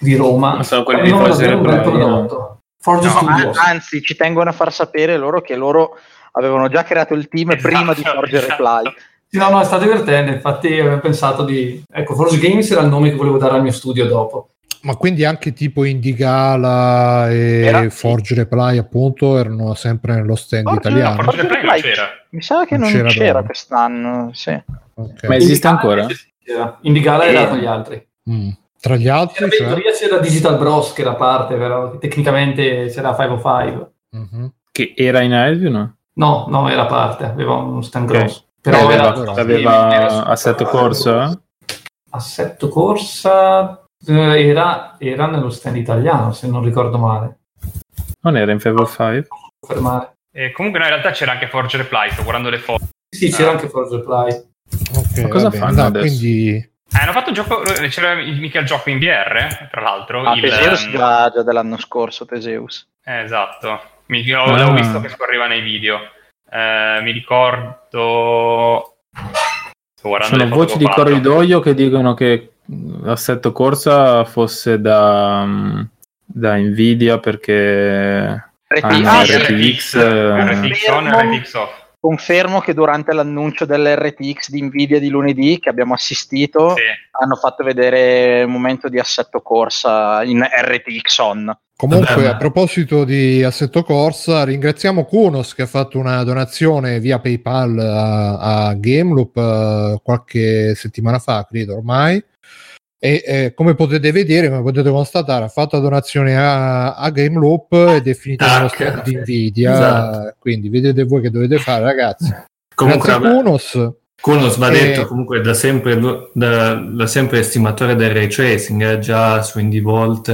di Roma. Ma sono quelli di Forge Forge no, Studios. Anzi, ci tengono a far sapere loro che loro avevano già creato il team esatto, prima di Forge esatto. Reply. Sì, no, no, è stato divertente. Infatti, avevo pensato di. Ecco, Forge Games era il nome che volevo dare al mio studio dopo. Ma quindi anche tipo Indigala e Era- Forge Reply appunto erano sempre nello stand Forge- italiano. no, Forge Reply non c'era. Mi sa che Non non, c'era c'era, quest'anno. Sì. Ok. Ma esiste ancora? Indigala era Eh. con gli altri. Mm. Tra gli altri, In cioè? teoria c'era Digital Bros che era parte, però tecnicamente c'era 505. Mhm. Che era in Aesview, no? No, no, era parte, aveva uno stand Ok. grosso. Però Eh, era, allora, Aveva era assetto corso? Assetto corsa eh, era, era nello stand italiano, se non ricordo male. Non era in Favor 5? Confermare. E comunque no, in realtà c'era anche Forge Reply, sto guardando le foto. Sì, c'era anche Forge Reply. Ok, Ma cosa fanno dai, adesso? Quindi Eh, hanno fatto un gioco, c'era mica il gioco in VR, tra l'altro. Ah, il, Teseus ehm, già, già dell'anno scorso, Teseus. eh, esatto, mi, ho, Ah. l'ho visto che scorreva nei video. Eh, mi ricordo... Sono voci di corridoio che dicono che mh, assetto corsa fosse da, da Nvidia perché RTX, ah, RTX, RTX, RTX on e. RTX off. Confermo che durante l'annuncio dell'RTX di Nvidia di lunedì che abbiamo assistito Sì. hanno fatto vedere un momento di assetto corsa in RTX on. Comunque, a proposito di Assetto Corsa, ringraziamo Kunos che ha fatto una donazione via PayPal a, a Gameloop eh, qualche settimana fa, credo ormai. E eh, come potete vedere, come potete constatare, ha fatto donazione a, a Gameloop ed è finita nello Tac. stand di Nvidia. Esatto. Quindi vedete voi che dovete fare, ragazzi. Comunque, Kunos. Kunos va Eh, detto comunque da sempre, da, da sempre estimatore del ray tracing, eh, già su Indie Vault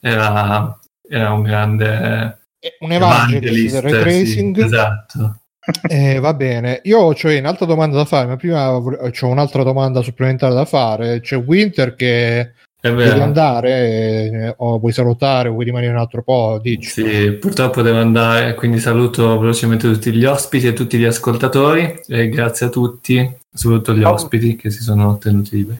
era, era un grande un evangelist del ray sì, tracing. esatto. Eh, va bene, io ho cioè, un'altra domanda da fare, ma prima ho un'altra domanda supplementare da fare. C'è Winter che vero. andare, eh, o vuoi salutare, o vuoi rimanere un altro po'? Dici. Sì, purtroppo devo andare, quindi saluto velocemente tutti gli ospiti e tutti gli ascoltatori e grazie a tutti, soprattutto gli Ciao. ospiti che si sono tenuti liberi.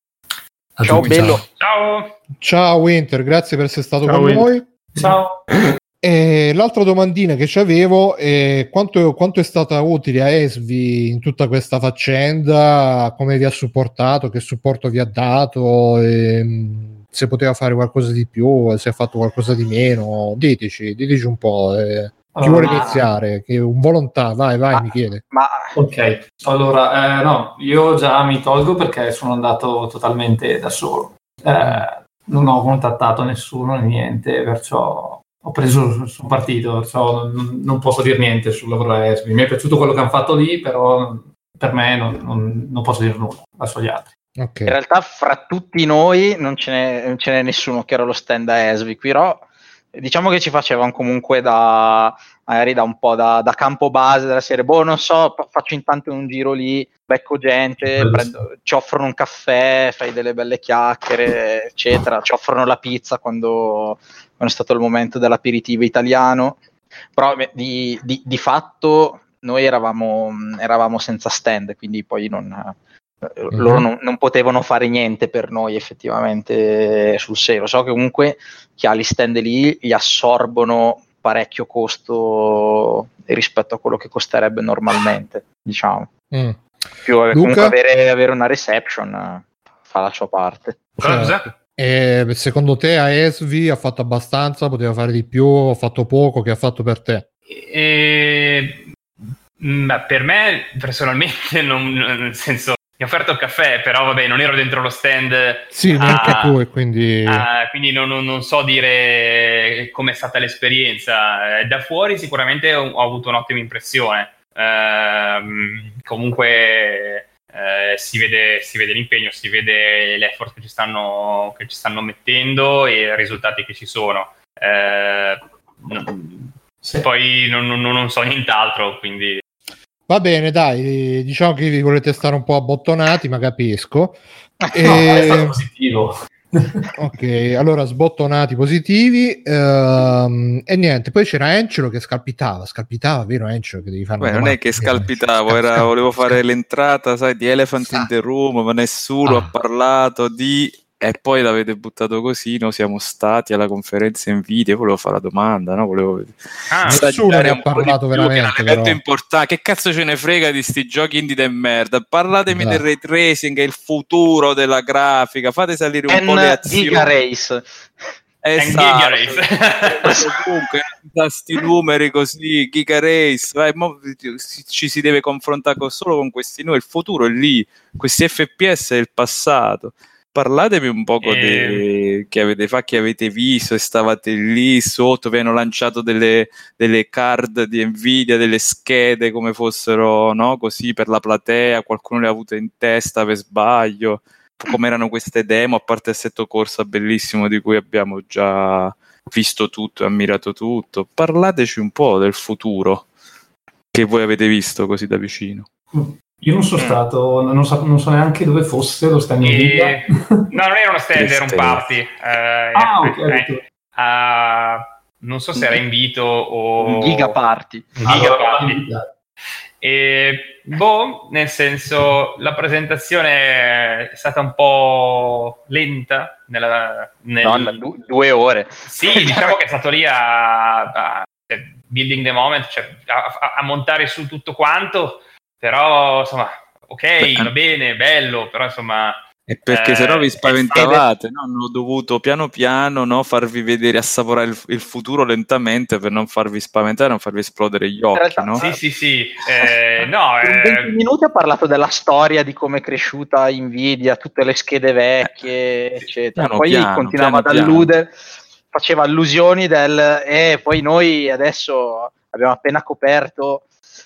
A Ciao tutti, bello. Ciao! Ciao Winter, grazie per essere stato Ciao, con Winter. noi. Ciao. [LAUGHS] E l'altra domandina che avevo è quanto, quanto è stata utile a Esvi in tutta questa faccenda, come vi ha supportato, che supporto vi ha dato, ehm, se poteva fare qualcosa di più, se ha fatto qualcosa di meno, diteci, diteci un po'. eh. Chi vuole Ah, iniziare? Che un volontà, vai, vai, Ah. Michele. Ma Ok, allora, eh, no, io già mi tolgo perché sono andato totalmente da solo. Eh, non ho contattato nessuno niente, perciò ho preso, sono partito, perciò non, non posso dire niente sul lavoro a Esbi. Mi è piaciuto quello che hanno fatto lì, però per me non, non- non posso dire nulla, lascio agli altri. Ok. in realtà fra tutti noi non ce n'è, non ce n'è nessuno che era lo stand a Esvi, però diciamo che ci facevano comunque da magari da un po' da, da campo base della serie, boh non so, fa- faccio intanto un giro lì, becco gente, prendo- ci offrono un caffè, fai delle belle chiacchiere, eccetera, ci offrono la pizza quando, quando è stato il momento dell'aperitivo italiano, però beh, di, di- di fatto noi eravamo, eravamo senza stand, quindi poi non, eh, loro non, non potevano fare niente per noi effettivamente sul serio. So che comunque chi ha gli stand lì gli assorbono parecchio costo rispetto a quello che costerebbe normalmente, diciamo. Mm. Più eh, comunque avere, avere una reception eh, fa la sua parte. Certo. Cosa? E secondo te a Esvi ha fatto abbastanza, poteva fare di più, ha fatto poco, che ha fatto per te? E, mm, beh, per me personalmente, [LAUGHS] non, nel senso, mi ha offerto il caffè, però vabbè, non ero dentro lo stand, Sì, neanche tu, quindi... ah, quindi non, non- non so dire com'è stata l'esperienza. Eh, Da fuori sicuramente ho, ho avuto un'ottima impressione. Ehm, comunque eh, si, vede, si vede l'impegno, si vede l'effort che ci stanno, che ci stanno mettendo e i risultati che ci sono. Eh, no- Sì. poi non, non- non so nient'altro, quindi Va bene, dai, diciamo che vi volete stare un po' abbottonati, ma capisco. [LAUGHS] No, è stato E... positivo. Ok, allora sbottonati positivi. ehm, e niente, poi c'era Encelo che scalpitava, scalpitava, vero Encelo che devi fare Beh, non è che scalpitavo, era- [LAUGHS] volevo fare l'entrata, sai, di Elephant in the Room, ma nessuno Ah. ha parlato di e poi l'avete buttato così, no? siamo stati alla conferenza Nvidia, volevo fare la domanda, no? volevo ah, nessuno ne ha parlato veramente. Che, è importante. che cazzo ce ne frega di sti giochi indie de merda? Parlatemi esatto. del ray tracing, è il futuro della grafica, fate salire un And po' le azioni. Giga Race. Esatto. comunque questi numeri così Giga Race vai, ci si deve confrontare con, solo con questi numeri il futuro è lì questi FPS è il passato parlatemi un po' e... che avete fatto, che avete visto e stavate lì sotto, vi hanno lanciato delle, delle, card di Nvidia, delle schede come fossero no? così per la platea, qualcuno le ha avute in testa per sbaglio, come erano queste demo, a parte assetto corsa bellissimo di cui abbiamo già visto tutto e ammirato tutto. Parlateci un po' del futuro che voi avete visto così da vicino. Io non sono mm. stato, non so, non so, neanche dove fosse lo stand e... [LAUGHS] No, non era uno stand, era un party. Uh, ah, ok. Eh, uh, non so se era invito o... Giga party. Giga allora, party. E, boh, nel senso, la presentazione è stata un po' lenta. Nella, nel... no, du- due ore. Sì, diciamo che è stato lì a, a cioè, building the moment, cioè a, a montare su tutto quanto però insomma, ok, va bene, bello, però insomma... E perché eh, se no vi spaventavate, no? hanno dovuto piano piano no, farvi vedere, assaporare il, il, futuro lentamente per non farvi spaventare, non farvi esplodere gli occhi. Realtà, no? Sì, sì, sì. Eh, [LAUGHS] no, In 20 eh... minuti ha parlato della storia di come è cresciuta Nvidia, tutte le schede vecchie, eh, eccetera. Piano, poi piano, continuava piano, ad alludere, faceva allusioni del... E eh, poi noi adesso abbiamo appena coperto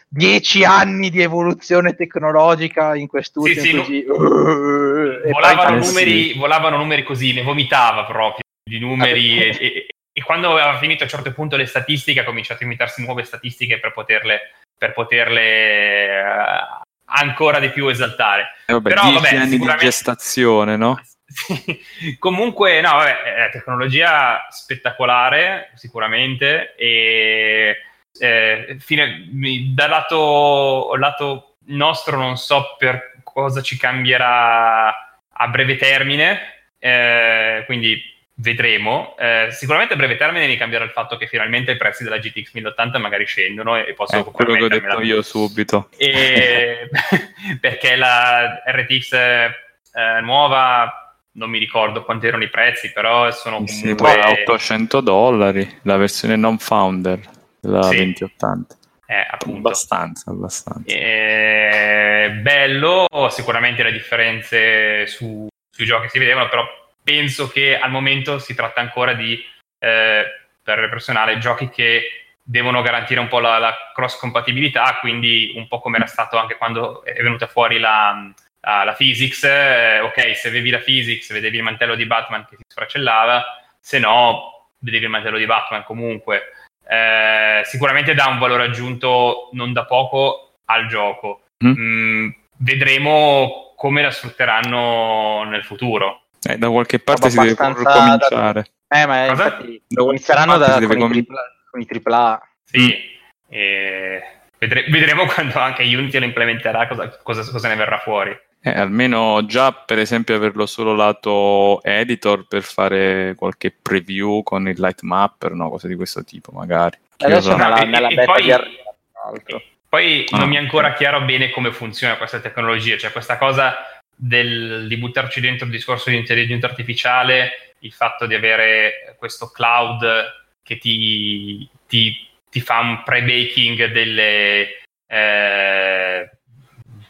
dieci anni di evoluzione tecnologica in quest'ultimo sì, sì, così. Uh, volavano, numeri, sì. volavano numeri così, ne vomitava proprio di numeri e, e, e, quando aveva finito a un certo punto le statistiche ha cominciato a imitarsi nuove statistiche per poterle, per poterle uh, ancora di più esaltare. Eh vabbè, Però, vabbè, anni sicuramente... di gestazione, no? [LAUGHS] Comunque, no, vabbè, è tecnologia spettacolare, sicuramente, e eh, fine, dal lato, lato, nostro non so per cosa ci cambierà a breve termine, eh, quindi vedremo. Eh, sicuramente a breve termine mi cambierà il fatto che finalmente i prezzi della GTX 1080 magari scendono e posso... È quello che ho detto io subito. E, [LAUGHS] perché la RTX eh, nuova non mi ricordo quanti erano i prezzi, però sono comunque... Sì, 800 dollari, la versione non founder la sì. 2080. Eh. Abbastanza, abbastanza. Eh, bello, sicuramente le differenze su, sui giochi si vedevano, però penso che al momento si tratta ancora di, eh, per il personale, giochi che devono garantire un po' la, la cross compatibilità, quindi un po' come era stato anche quando è venuta fuori la, la, la physics, eh, ok, se avevi la physics vedevi il mantello di Batman che si sfracellava, se no vedevi il mantello di Batman comunque eh, sicuramente dà un valore aggiunto non da poco al gioco. Mm. Mm, vedremo come la sfrutteranno nel futuro. Eh, da qualche parte si deve cominciare. Da... Eh, ma infatti da inizieranno da, con, com... i tripla... con i AAA. Sì, mm. e... Vedre... vedremo [LAUGHS] quando anche Unity lo implementerà cosa, cosa, cosa ne verrà fuori. Eh, almeno già per esempio averlo solo lato editor per fare qualche preview con il light mapper, no? cose di questo tipo magari. Adesso nella, nella beta poi, di altro. Poi ah. non mi è ancora chiaro bene come funziona questa tecnologia, cioè questa cosa del, di buttarci dentro il discorso di intelligenza artificiale, il fatto di avere questo cloud che ti, ti, ti fa un pre-baking delle... Eh,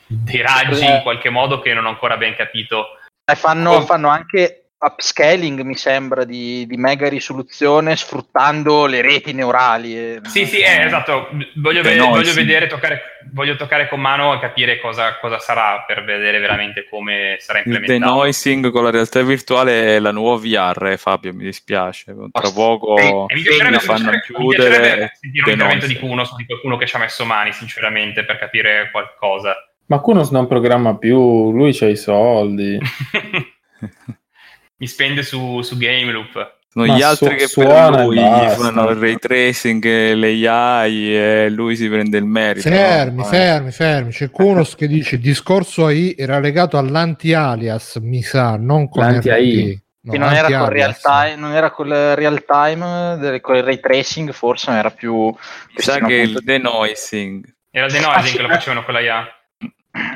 dei raggi in qualche modo che non ho ancora ben capito. Eh, fanno, fanno anche upscaling, mi sembra, di, di, mega risoluzione sfruttando le reti neurali. Sì, sì, eh, esatto. Voglio, ve- voglio vedere, toccare, voglio toccare con mano e capire cosa, cosa, sarà per vedere veramente come sarà implementato. Il denoising con la realtà virtuale è la nuova VR, Fabio, mi dispiace. Tra poco e, e mi fanno chiudere. Mi un intervento di qualcuno, di qualcuno che ci ha messo mani, sinceramente, per capire qualcosa. Ma Kunos non programma più, lui c'ha i soldi. [LAUGHS] Mi spende su, su Game Loop. Sono Ma gli altri su- che per lui fanno il ray tracing, le AI e lui si prende il merito. Fermi, no? fermi, fermi. C'è Kunos che dice il discorso AI era legato all'anti-alias, mi sa, non con L'anti-AI. No, Che non era, con real time, non era col real time, del- con il ray tracing, forse non era più. Mi sa che il denoising. Era il Ah, denoising sì, che lo facevano con la IA.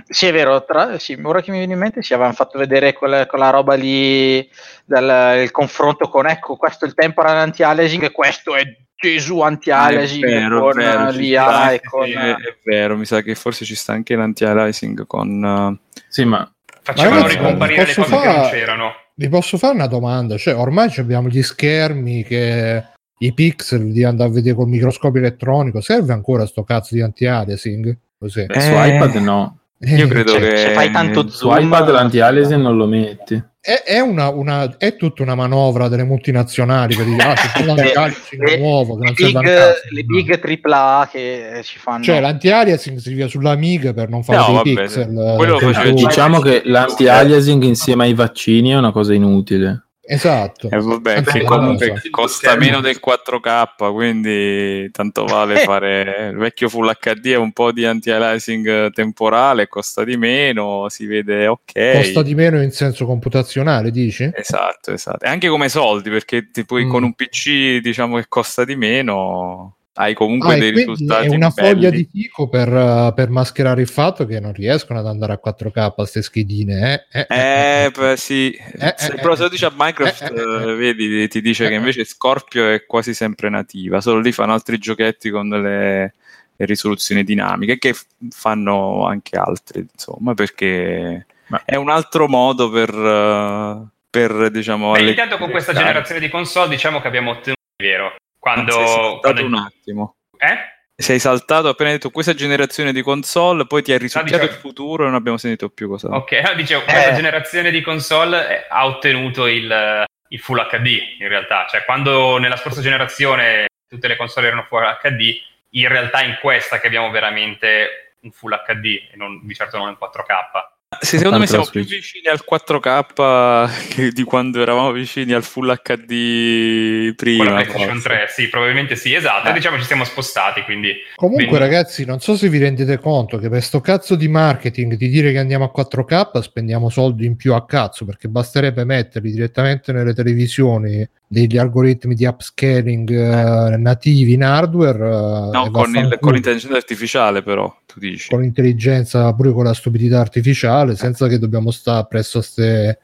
Sì, è vero, tra- sì, ora che mi viene in mente, ci avevano fatto vedere quella, quella roba lì, del, il confronto con, ecco, questo è il temporal anti-aliasing e questo è Gesù anti-aliasing è vero, con vero, eh, l'IA e con... sì, è, è vero, mi sa che forse ci sta anche l'anti-aliasing con... uh, Sì, ma Facevano ragazzi, ricomparire le posso cose che non c'erano. Vi posso fare una domanda? Cioè, ormai ci abbiamo gli schermi che i pixel di andare a vedere col microscopio elettronico. Serve ancora sto cazzo di anti-aliasing? Così. eh, su iPad no. Io credo Cioè, che... se fai tanto zoom... iPad l'anti-aliasing non lo metti. È, è una, una- è tutta una manovra delle multinazionali per dire, ah, ci fa l'anti-aliasing [LAUGHS] Le- nuovo che non big, cazzo. le big AAA che ci fanno... Cioè, l'anti-aliasing si via sull'amiga per non fare No, dei vabbè, pixel. quello eh, lo faceva su- Gigi. Diciamo che l'anti-aliasing insieme ai vaccini è una cosa inutile. Esatto. Eh, vabbè, Anzi, che comunque so. costa meno del 4K, quindi tanto vale Eh. fare il vecchio Full HD è un po' di anti-aliasing temporale, costa di meno, si vede ok. Costa di meno in senso computazionale, dici? Esatto, esatto. E anche come soldi, perché ti puoi- Mm. con un PC diciamo che costa di meno, hai comunque Ah, dei risultati è una belli. foglia di fico per, uh, per mascherare il fatto che non riescono ad andare a 4K queste schedine. Eh, eh, Eh, eh, beh, sì, eh, se eh, però se lo eh, dici a Minecraft, eh, eh, eh, vedi, ti dice eh, che eh. invece Scorpio è quasi sempre nativa, solo lì fanno altri giochetti con delle le risoluzioni dinamiche che fanno anche altri, insomma, perché Ma- è un altro modo per, eh, per diciamo... Beh, intanto con questa generazione di console diciamo che abbiamo ottenuto il vero. Quando... Anzi, sei saltato quando- un attimo. Eh? Sei saltato appena detto questa generazione di console, poi ti hai risucchiato dicevo- il futuro e non abbiamo sentito più cosa. Ok, no, dicevo, questa Eh. generazione di console eh, ha ottenuto il, il Full HD in realtà, cioè quando nella scorsa generazione tutte le console erano Full HD, in realtà in questa che abbiamo veramente un Full HD e non, di certo non in 4K. Sì, secondo me siamo più vicini al 4K che di quando eravamo vicini al Full HD Con prima. la PlayStation forse. 3, sì, probabilmente sì, esatto, Eh. diciamo ci siamo spostati, quindi Comunque, Quindi- ragazzi, non so se vi rendete conto che per sto cazzo di marketing di dire che andiamo a 4K spendiamo soldi in più a cazzo perché basterebbe metterli direttamente nelle televisioni degli algoritmi di upscaling eh, nativi in hardware. eh, No, con, il- con l'intelligenza artificiale però, tu dici. con l'intelligenza, pure con la stupidità artificiale, senza che dobbiamo stare presso a ste,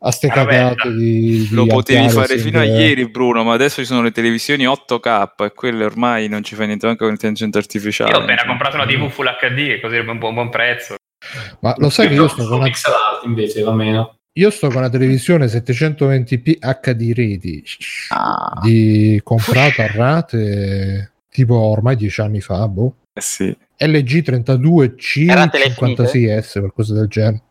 a ste Vabbè, cagate di, di Lo potevi fare fino a ieri, Bruno, ma adesso ci sono le televisioni 8K e quelle ormai non ci fa niente anche con l'intelligenza artificiale. io ho appena comprato una TV Full HD, così è un buon, buon prezzo. Ma lo sai che io sto, con una, pixel art invece va meno. io sto con una televisione 720p HD ready Ah, di comprata a rate tipo ormai dieci anni fa, boh. eh sì. LG 32C Era telefinite? 56S, qualcosa del genere.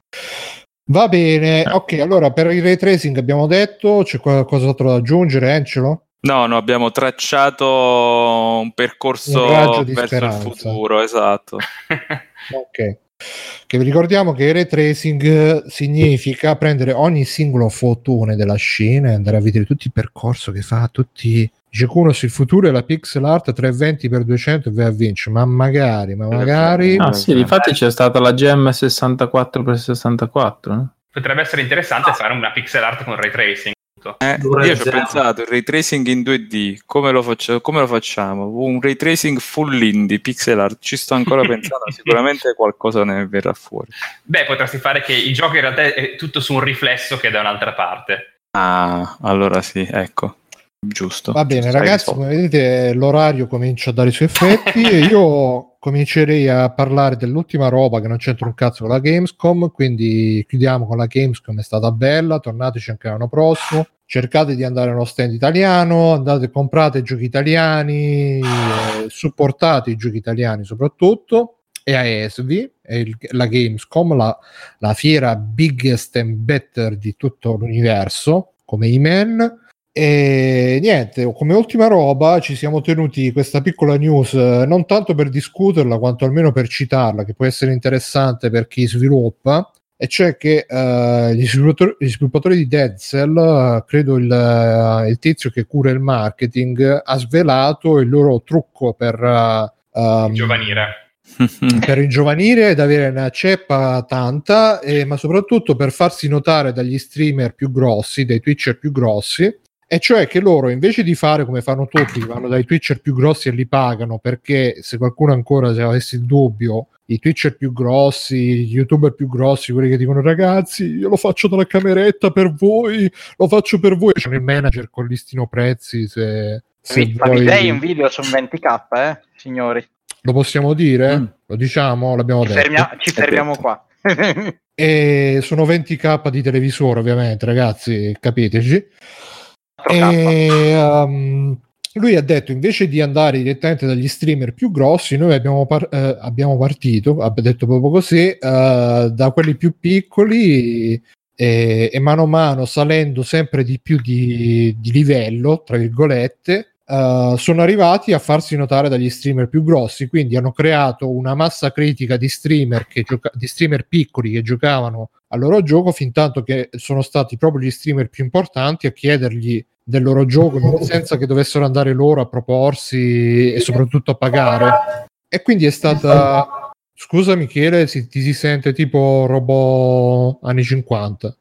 Va bene, Eh. ok, allora per il ray tracing abbiamo detto, c'è qualcos'altro da aggiungere, Encelo? No, no, abbiamo tracciato un percorso Un raggio di verso speranza. il futuro, esatto. [LAUGHS] Ok. Che vi ricordiamo che il ray tracing significa prendere ogni singolo fotone della scena e andare a vedere tutto il percorso che fa, tutti. Dice Kunos, il futuro è la pixel art 320x200 e vai a vincere, ma magari, ma magari. Ah sì, infatti c'è stata la GM 64x64. no? Potrebbe essere interessante fare una pixel art con ray tracing. Eh, io ci ho pensato, il ray tracing in 2D, come lo, faccio- come lo facciamo? Un ray tracing full indie, pixel art, ci sto ancora [LAUGHS] pensando, sicuramente qualcosa ne verrà fuori. Beh, potresti fare che il gioco in realtà è tutto su un riflesso che è da un'altra parte. Ah, allora sì, ecco, giusto. Va bene, Giusto, ragazzi, come vedete l'orario comincia a dare i suoi effetti e io comincerei a parlare dell'ultima roba che non c'entra un cazzo con la Gamescom, quindi chiudiamo con la Gamescom, è stata bella, tornateci anche l'anno prossimo, cercate di andare allo stand italiano, andate, comprate giochi italiani, eh, supportate i giochi italiani soprattutto e a ESV, è il- la Gamescom, la, la fiera biggest and better di tutto l'universo, come Iman. E niente, come ultima roba ci siamo tenuti questa piccola news, eh, non tanto per discuterla quanto almeno per citarla, che può essere interessante per chi sviluppa. e cioè che uh, gli, sviluppatori, gli, sviluppatori, di Dead Cell, uh, credo il, uh, il, tizio che cura il marketing, ha svelato il loro trucco per um, giovanire. [LAUGHS] per ingiovanire ed avere una ceppa tanta, eh, ma soprattutto per farsi notare dagli streamer più grossi, dai twitcher più grossi, e cioè che loro invece di fare come fanno tutti, vanno dai twitcher più grossi e li pagano, perché se qualcuno ancora se avesse il dubbio, i Twitcher più grossi, gli YouTuber più grossi, quelli che dicono ragazzi, io lo faccio dalla cameretta per voi, lo faccio per voi. C'è il manager con listino prezzi. Se, se mi, vuoi... Ma mi un video su 20k, eh, signori. Lo possiamo dire? Mm. Lo diciamo? L'abbiamo ci detto. Fermia- ci fermiamo qua. [LAUGHS] e sono 20k di televisore, ovviamente, ragazzi, capiteci. E, um, lui ha detto invece di andare direttamente dagli streamer più grossi, noi abbiamo, par- eh, abbiamo partito, ha detto proprio così, eh, da quelli più piccoli e, e, mano a mano salendo sempre di più di, di livello, tra virgolette, Uh, sono arrivati a farsi notare dagli streamer più grossi, quindi hanno creato una massa critica di streamer, che gioca- di streamer piccoli che giocavano al loro gioco, fin tanto che sono stati proprio gli streamer più importanti a chiedergli del loro gioco senza che dovessero andare loro a proporsi e soprattutto a pagare. E quindi è stata. Scusa Michele, si, ti si sente tipo robot anni 50.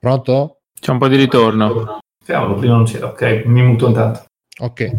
Pronto? C'è un po' di ritorno. Cavolo, prima non c'era, ok, mi muto intanto. Ok.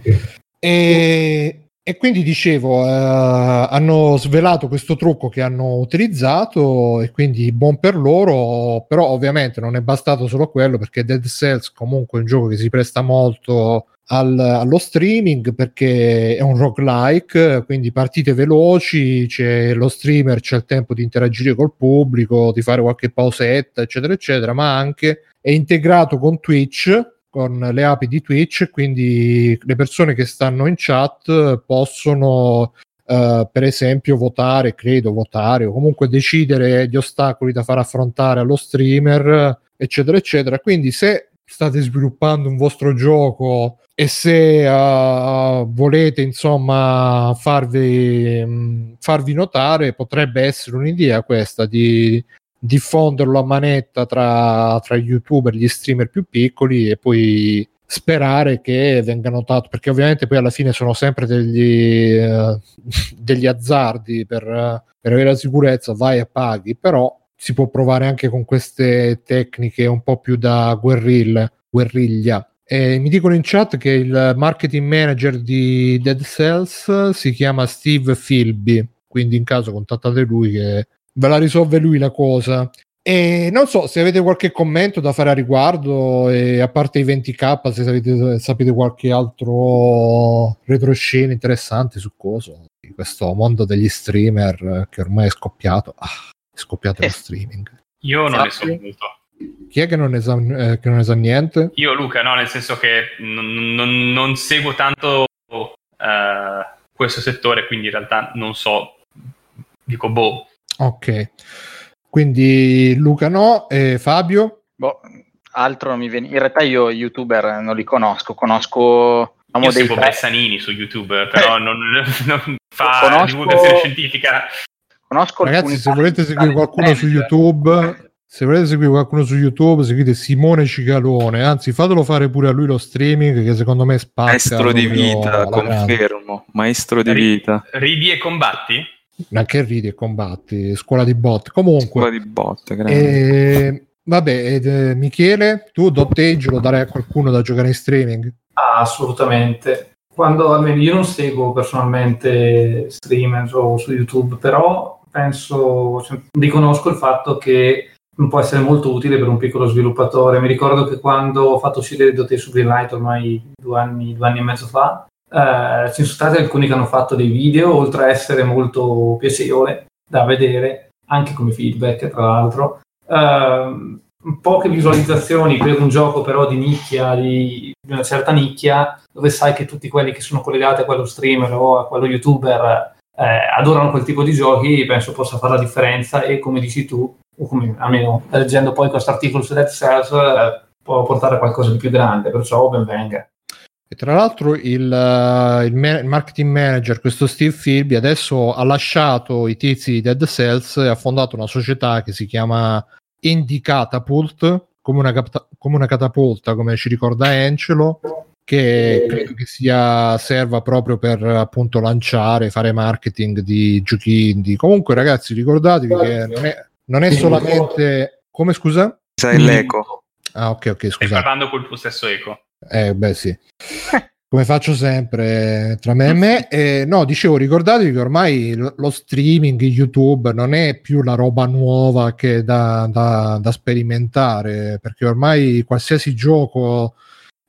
E, e quindi dicevo, eh, hanno svelato questo trucco che hanno utilizzato e quindi buon per loro, però ovviamente non è bastato solo quello perché Dead Cells comunque è un gioco che si presta molto al, allo streaming perché è un roguelike, quindi partite veloci, c'è lo streamer, c'è il tempo di interagire col pubblico, di fare qualche pausetta, eccetera, eccetera, ma anche è integrato con Twitch con le api di Twitch, quindi le persone che stanno in chat possono Uh, per esempio votare, credo votare o comunque decidere gli ostacoli da far affrontare allo streamer, eccetera, eccetera. Quindi se state sviluppando un vostro gioco e se uh, volete insomma farvi, mh, farvi notare, potrebbe essere un'idea questa di diffonderlo a manetta tra, tra gli youtuber, gli streamer più piccoli e poi sperare che venga notato perché ovviamente poi alla fine sono sempre degli, uh, [LAUGHS] degli azzardi per, per, avere la sicurezza vai e paghi però si può provare anche con queste tecniche un po' più da guerriglia, guerriglia. E mi dicono in chat che il marketing manager di Dead Cells si chiama Steve Philby quindi in caso contattate lui che ve la risolve lui la cosa. E non so se avete qualche commento da fare a riguardo, e a parte i 20k, se sapete, sapete qualche altro retroscena interessante su cosa, di questo mondo degli streamer che ormai è scoppiato. Ah, è scoppiato eh. lo streaming. Io non ne so molto. Chi è che non, ne sa, eh, che non ne sa niente? Io, Luca, no, nel senso che non, non, non seguo tanto uh, questo settore, quindi in realtà non so, dico boh, Ok, quindi Luca no, e Fabio? Boh, altro non mi viene. In realtà io youtuber non li conosco, conosco... Io seguo tre... Bressanini su YouTube, però eh. non, non, [LAUGHS] fa conosco... divulgazione scientifica. Conosco Ragazzi, se volete seguire qualcuno su YouTube, se volete seguire qualcuno su YouTube, seguite Simone Cicalone. Anzi, fatelo fare pure a lui lo streaming, che secondo me spacca. Maestro di vita, confermo. Maestro di vita. Ridi e combatti? Anche ridi e combatti, scuola di bot. Comunque, scuola di bot, eh, vabbè, ed, eh, Michele, tu Dottage lo darei a qualcuno da giocare in streaming? Ah, assolutamente. Quando almeno io non seguo personalmente streamer o su YouTube, però penso, cioè, riconosco il fatto che può essere molto utile per un piccolo sviluppatore. Mi ricordo che quando ho fatto uscire Dottage su Greenlight ormai due anni, due anni e mezzo fa, eh, ci sono stati alcuni che hanno fatto dei video, oltre a essere molto piacevole da vedere, anche come feedback tra l'altro. Eh, poche visualizzazioni per un gioco però di nicchia, di, di, una certa nicchia, dove sai che tutti quelli che sono collegati a quello streamer o a quello youtuber eh, adorano quel tipo di giochi, penso possa fare la differenza e come dici tu, o come, almeno leggendo poi questo articolo su Dead Cells, eh, può portare a qualcosa di più grande, perciò ben venga. E tra l'altro il, uh, il, ma- il, marketing manager, questo Steve Philby, adesso ha lasciato i tizi di Dead Cells e ha fondato una società che si chiama Indie Catapult, come una, cap- come una catapulta, come ci ricorda Angelo, che credo che sia, serva proprio per appunto lanciare, fare marketing di giochi indie. Comunque ragazzi ricordatevi che non è, non è solamente... Come scusa? Sai l'eco. Ah ok ok scusa. Stai parlando col tuo stesso eco. Eh beh sì. Come faccio sempre tra me e me. [LAUGHS] Eh, no, dicevo, ricordatevi che ormai lo, lo, streaming, YouTube non è più la roba nuova che da, da, da sperimentare, perché ormai qualsiasi gioco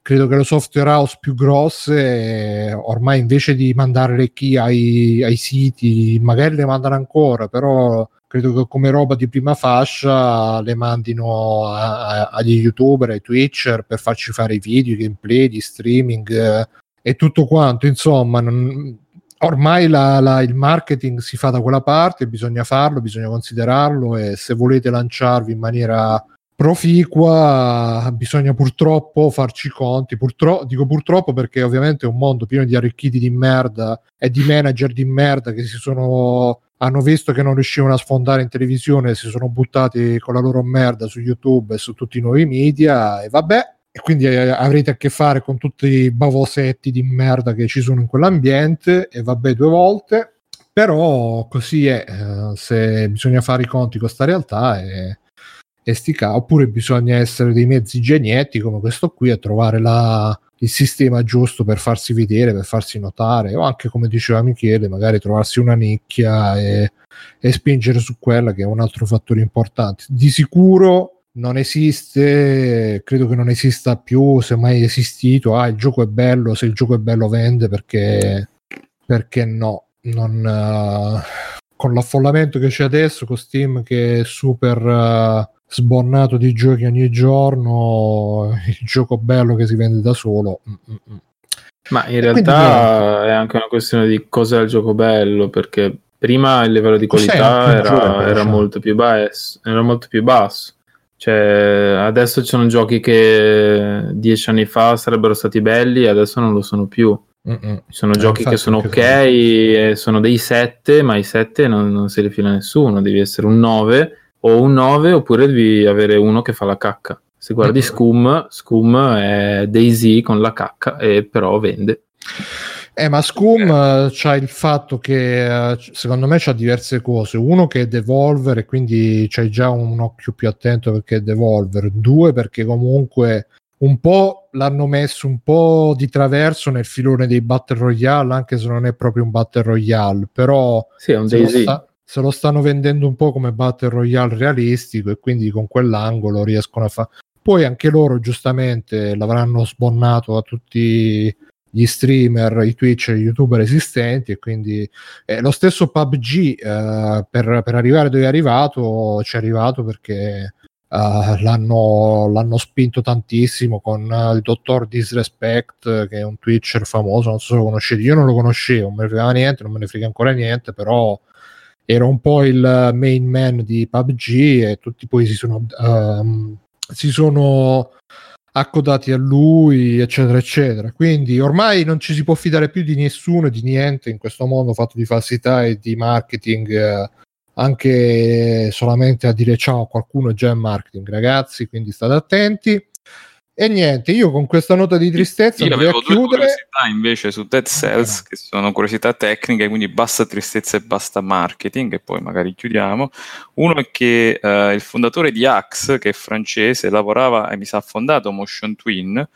credo che le software house più grosse ormai invece di mandare le key ai, ai, siti magari le mandano ancora però credo che come roba di prima fascia le mandino a, a, agli youtuber ai twitcher per farci fare i video i gameplay di streaming eh, e tutto quanto. Insomma non, ormai la, la, il marketing si fa da quella parte bisogna farlo bisogna considerarlo e se volete lanciarvi in maniera proficua bisogna purtroppo farci conti. Purtroppo, dico purtroppo perché ovviamente è un mondo pieno di arricchiti di merda e di manager di merda che si sono hanno visto che non riuscivano a sfondare in televisione e si sono buttati con la loro merda su YouTube e su tutti i nuovi media e vabbè. E quindi eh, avrete a che fare con tutti i bavosetti di merda che ci sono in quell'ambiente e vabbè due volte. Però così è eh, se bisogna fare i conti con questa realtà e e stica, oppure bisogna essere dei mezzi genietti come questo qui a trovare la, il sistema giusto per farsi vedere, per farsi notare, o anche come diceva Michele, magari trovarsi una nicchia e, e spingere su quella che è un altro fattore importante. Di sicuro non esiste, credo che non esista più, se mai esistito, ah il gioco è bello, se il gioco è bello vende perché, perché no, non, uh, con l'affollamento che c'è adesso, con Steam che è super... Uh, sbornato di giochi ogni giorno, [LAUGHS] il gioco bello che si vende da solo. Mm-mm. Ma in realtà è anche una questione di cos'è il gioco bello, perché prima il livello di qualità era, gioco, era, cioè. molto più basso, era molto più basso. Cioè, adesso ci sono giochi che dieci anni fa sarebbero stati belli e adesso non lo sono più. Mm-mm. Ci sono eh, giochi che sono ok, e sono dei 7, ma i 7 non, non se li fila nessuno, devi essere un 9 o un 9 oppure devi avere uno che fa la cacca. Se guardi Scum, Scum è Daisy con la cacca e però vende. Eh, ma Scum uh, c'ha il fatto che uh, secondo me c'ha diverse cose. Uno che è Devolver e quindi c'hai già un occhio più attento perché è Devolver. Due perché comunque un po' l'hanno messo un po' di traverso nel filone dei Battle Royale, anche se non è proprio un Battle Royale, però sì, è un Daisy. Sta, se lo stanno vendendo un po' come Battle Royale realistico e quindi con quell'angolo riescono a fare. Poi anche loro giustamente l'avranno sbonnato a tutti gli streamer, i Twitch e gli youtuber esistenti e quindi eh, lo stesso PUBG eh, per, per, arrivare dove è arrivato ci è arrivato perché uh, l'hanno, l'hanno, spinto tantissimo con uh, il dottor Disrespect che è un Twitcher famoso, non so se lo conoscete, io non lo conoscevo, non me ne frega niente, non me ne frega ancora niente, però era un po' il main man di PUBG e tutti poi si sono, um, si sono accodati a lui, eccetera, eccetera. Quindi ormai non ci si può fidare più di nessuno e di niente in questo mondo fatto di falsità e di marketing. Eh, anche solamente a dire ciao a qualcuno già in marketing, ragazzi. Quindi state attenti. E niente, io con questa nota di tristezza io avevo due chiudere. curiosità invece su Dead Cells, che sono curiosità tecniche, quindi basta tristezza e basta marketing, e poi magari chiudiamo. Uno è che uh, il fondatore di Axe, che è francese, lavorava e mi sa ha fondato Motion Twin,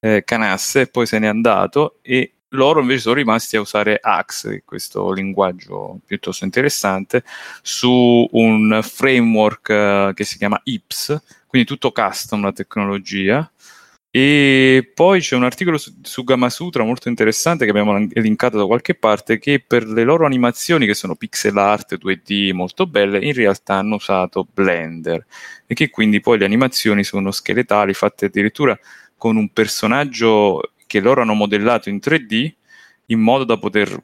eh, Canasse, e poi se n'è andato, e loro invece sono rimasti a usare Axe, questo linguaggio piuttosto interessante, su un framework uh, che si chiama IPS, quindi tutto custom la tecnologia e poi c'è un articolo su, su Gamasutra molto interessante che abbiamo linkato da qualche parte che per le loro animazioni che sono pixel art 2D molto belle in realtà hanno usato Blender. E che quindi poi le animazioni sono scheletali fatte addirittura con un personaggio che loro hanno modellato in 3D in modo da poter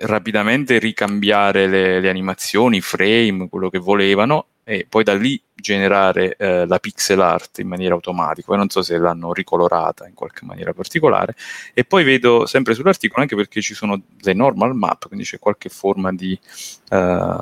rapidamente ricambiare le, le animazioni, i frame, quello che volevano e poi da lì generare eh, la pixel art in maniera automatica. Poi non so se l'hanno ricolorata in qualche maniera particolare. E poi vedo sempre sull'articolo anche perché ci sono le normal map, quindi c'è qualche forma di, eh,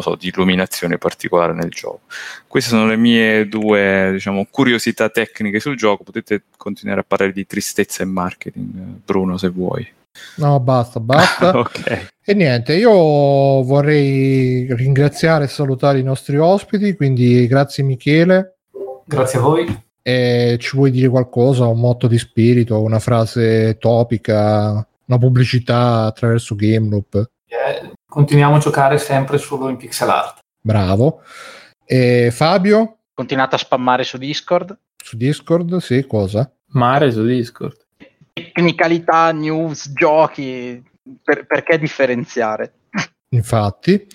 so, di illuminazione particolare nel gioco. Queste sono le mie due diciamo, curiosità tecniche sul gioco. Potete continuare a parlare di tristezza e marketing, Bruno, se vuoi. No, basta, basta. [LAUGHS] ok. E niente, io vorrei ringraziare e salutare i nostri ospiti, quindi grazie Michele. Grazie a voi. E ci vuoi dire qualcosa, un motto di spirito, una frase topica, una pubblicità attraverso Gameloop? Eh, continuiamo a giocare sempre solo in pixel art. Bravo. E Fabio? Continuate a spammare su Discord. Su Discord, sì, cosa? Mare su Discord. Tecnicalità, news, giochi, per, perché differenziare? Infatti.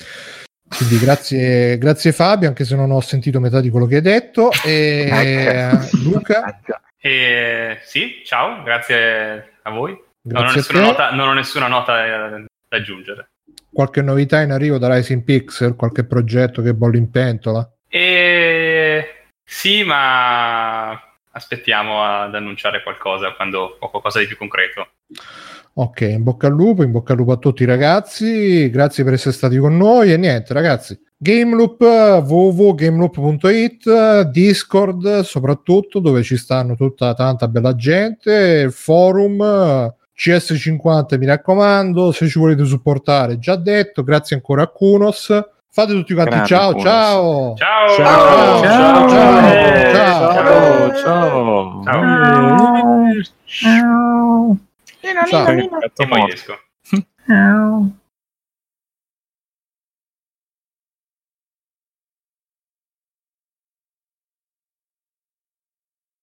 Quindi grazie, grazie Fabio, anche se non ho sentito metà di quello che hai detto. E [LAUGHS] Luca? E, sì, ciao, grazie a voi. Grazie non, ho nessuna nota, non ho nessuna nota da, da aggiungere. Qualche novità in arrivo da Rising Pixel? Qualche progetto che bolle in pentola? E... Sì, ma aspettiamo ad annunciare qualcosa quando ho qualcosa di più concreto. Ok, in bocca al lupo, in bocca al lupo a tutti ragazzi, grazie per essere stati con noi. E niente ragazzi, Gameloop, www.gameloop.it, Discord soprattutto dove ci stanno tutta tanta bella gente, forum, CS50 mi raccomando, se ci volete supportare già detto, grazie ancora a Kunos, fate tutti quanti ciao, ciao ciao ciao ciao ciao ciao ciao ciao ciao e poi esco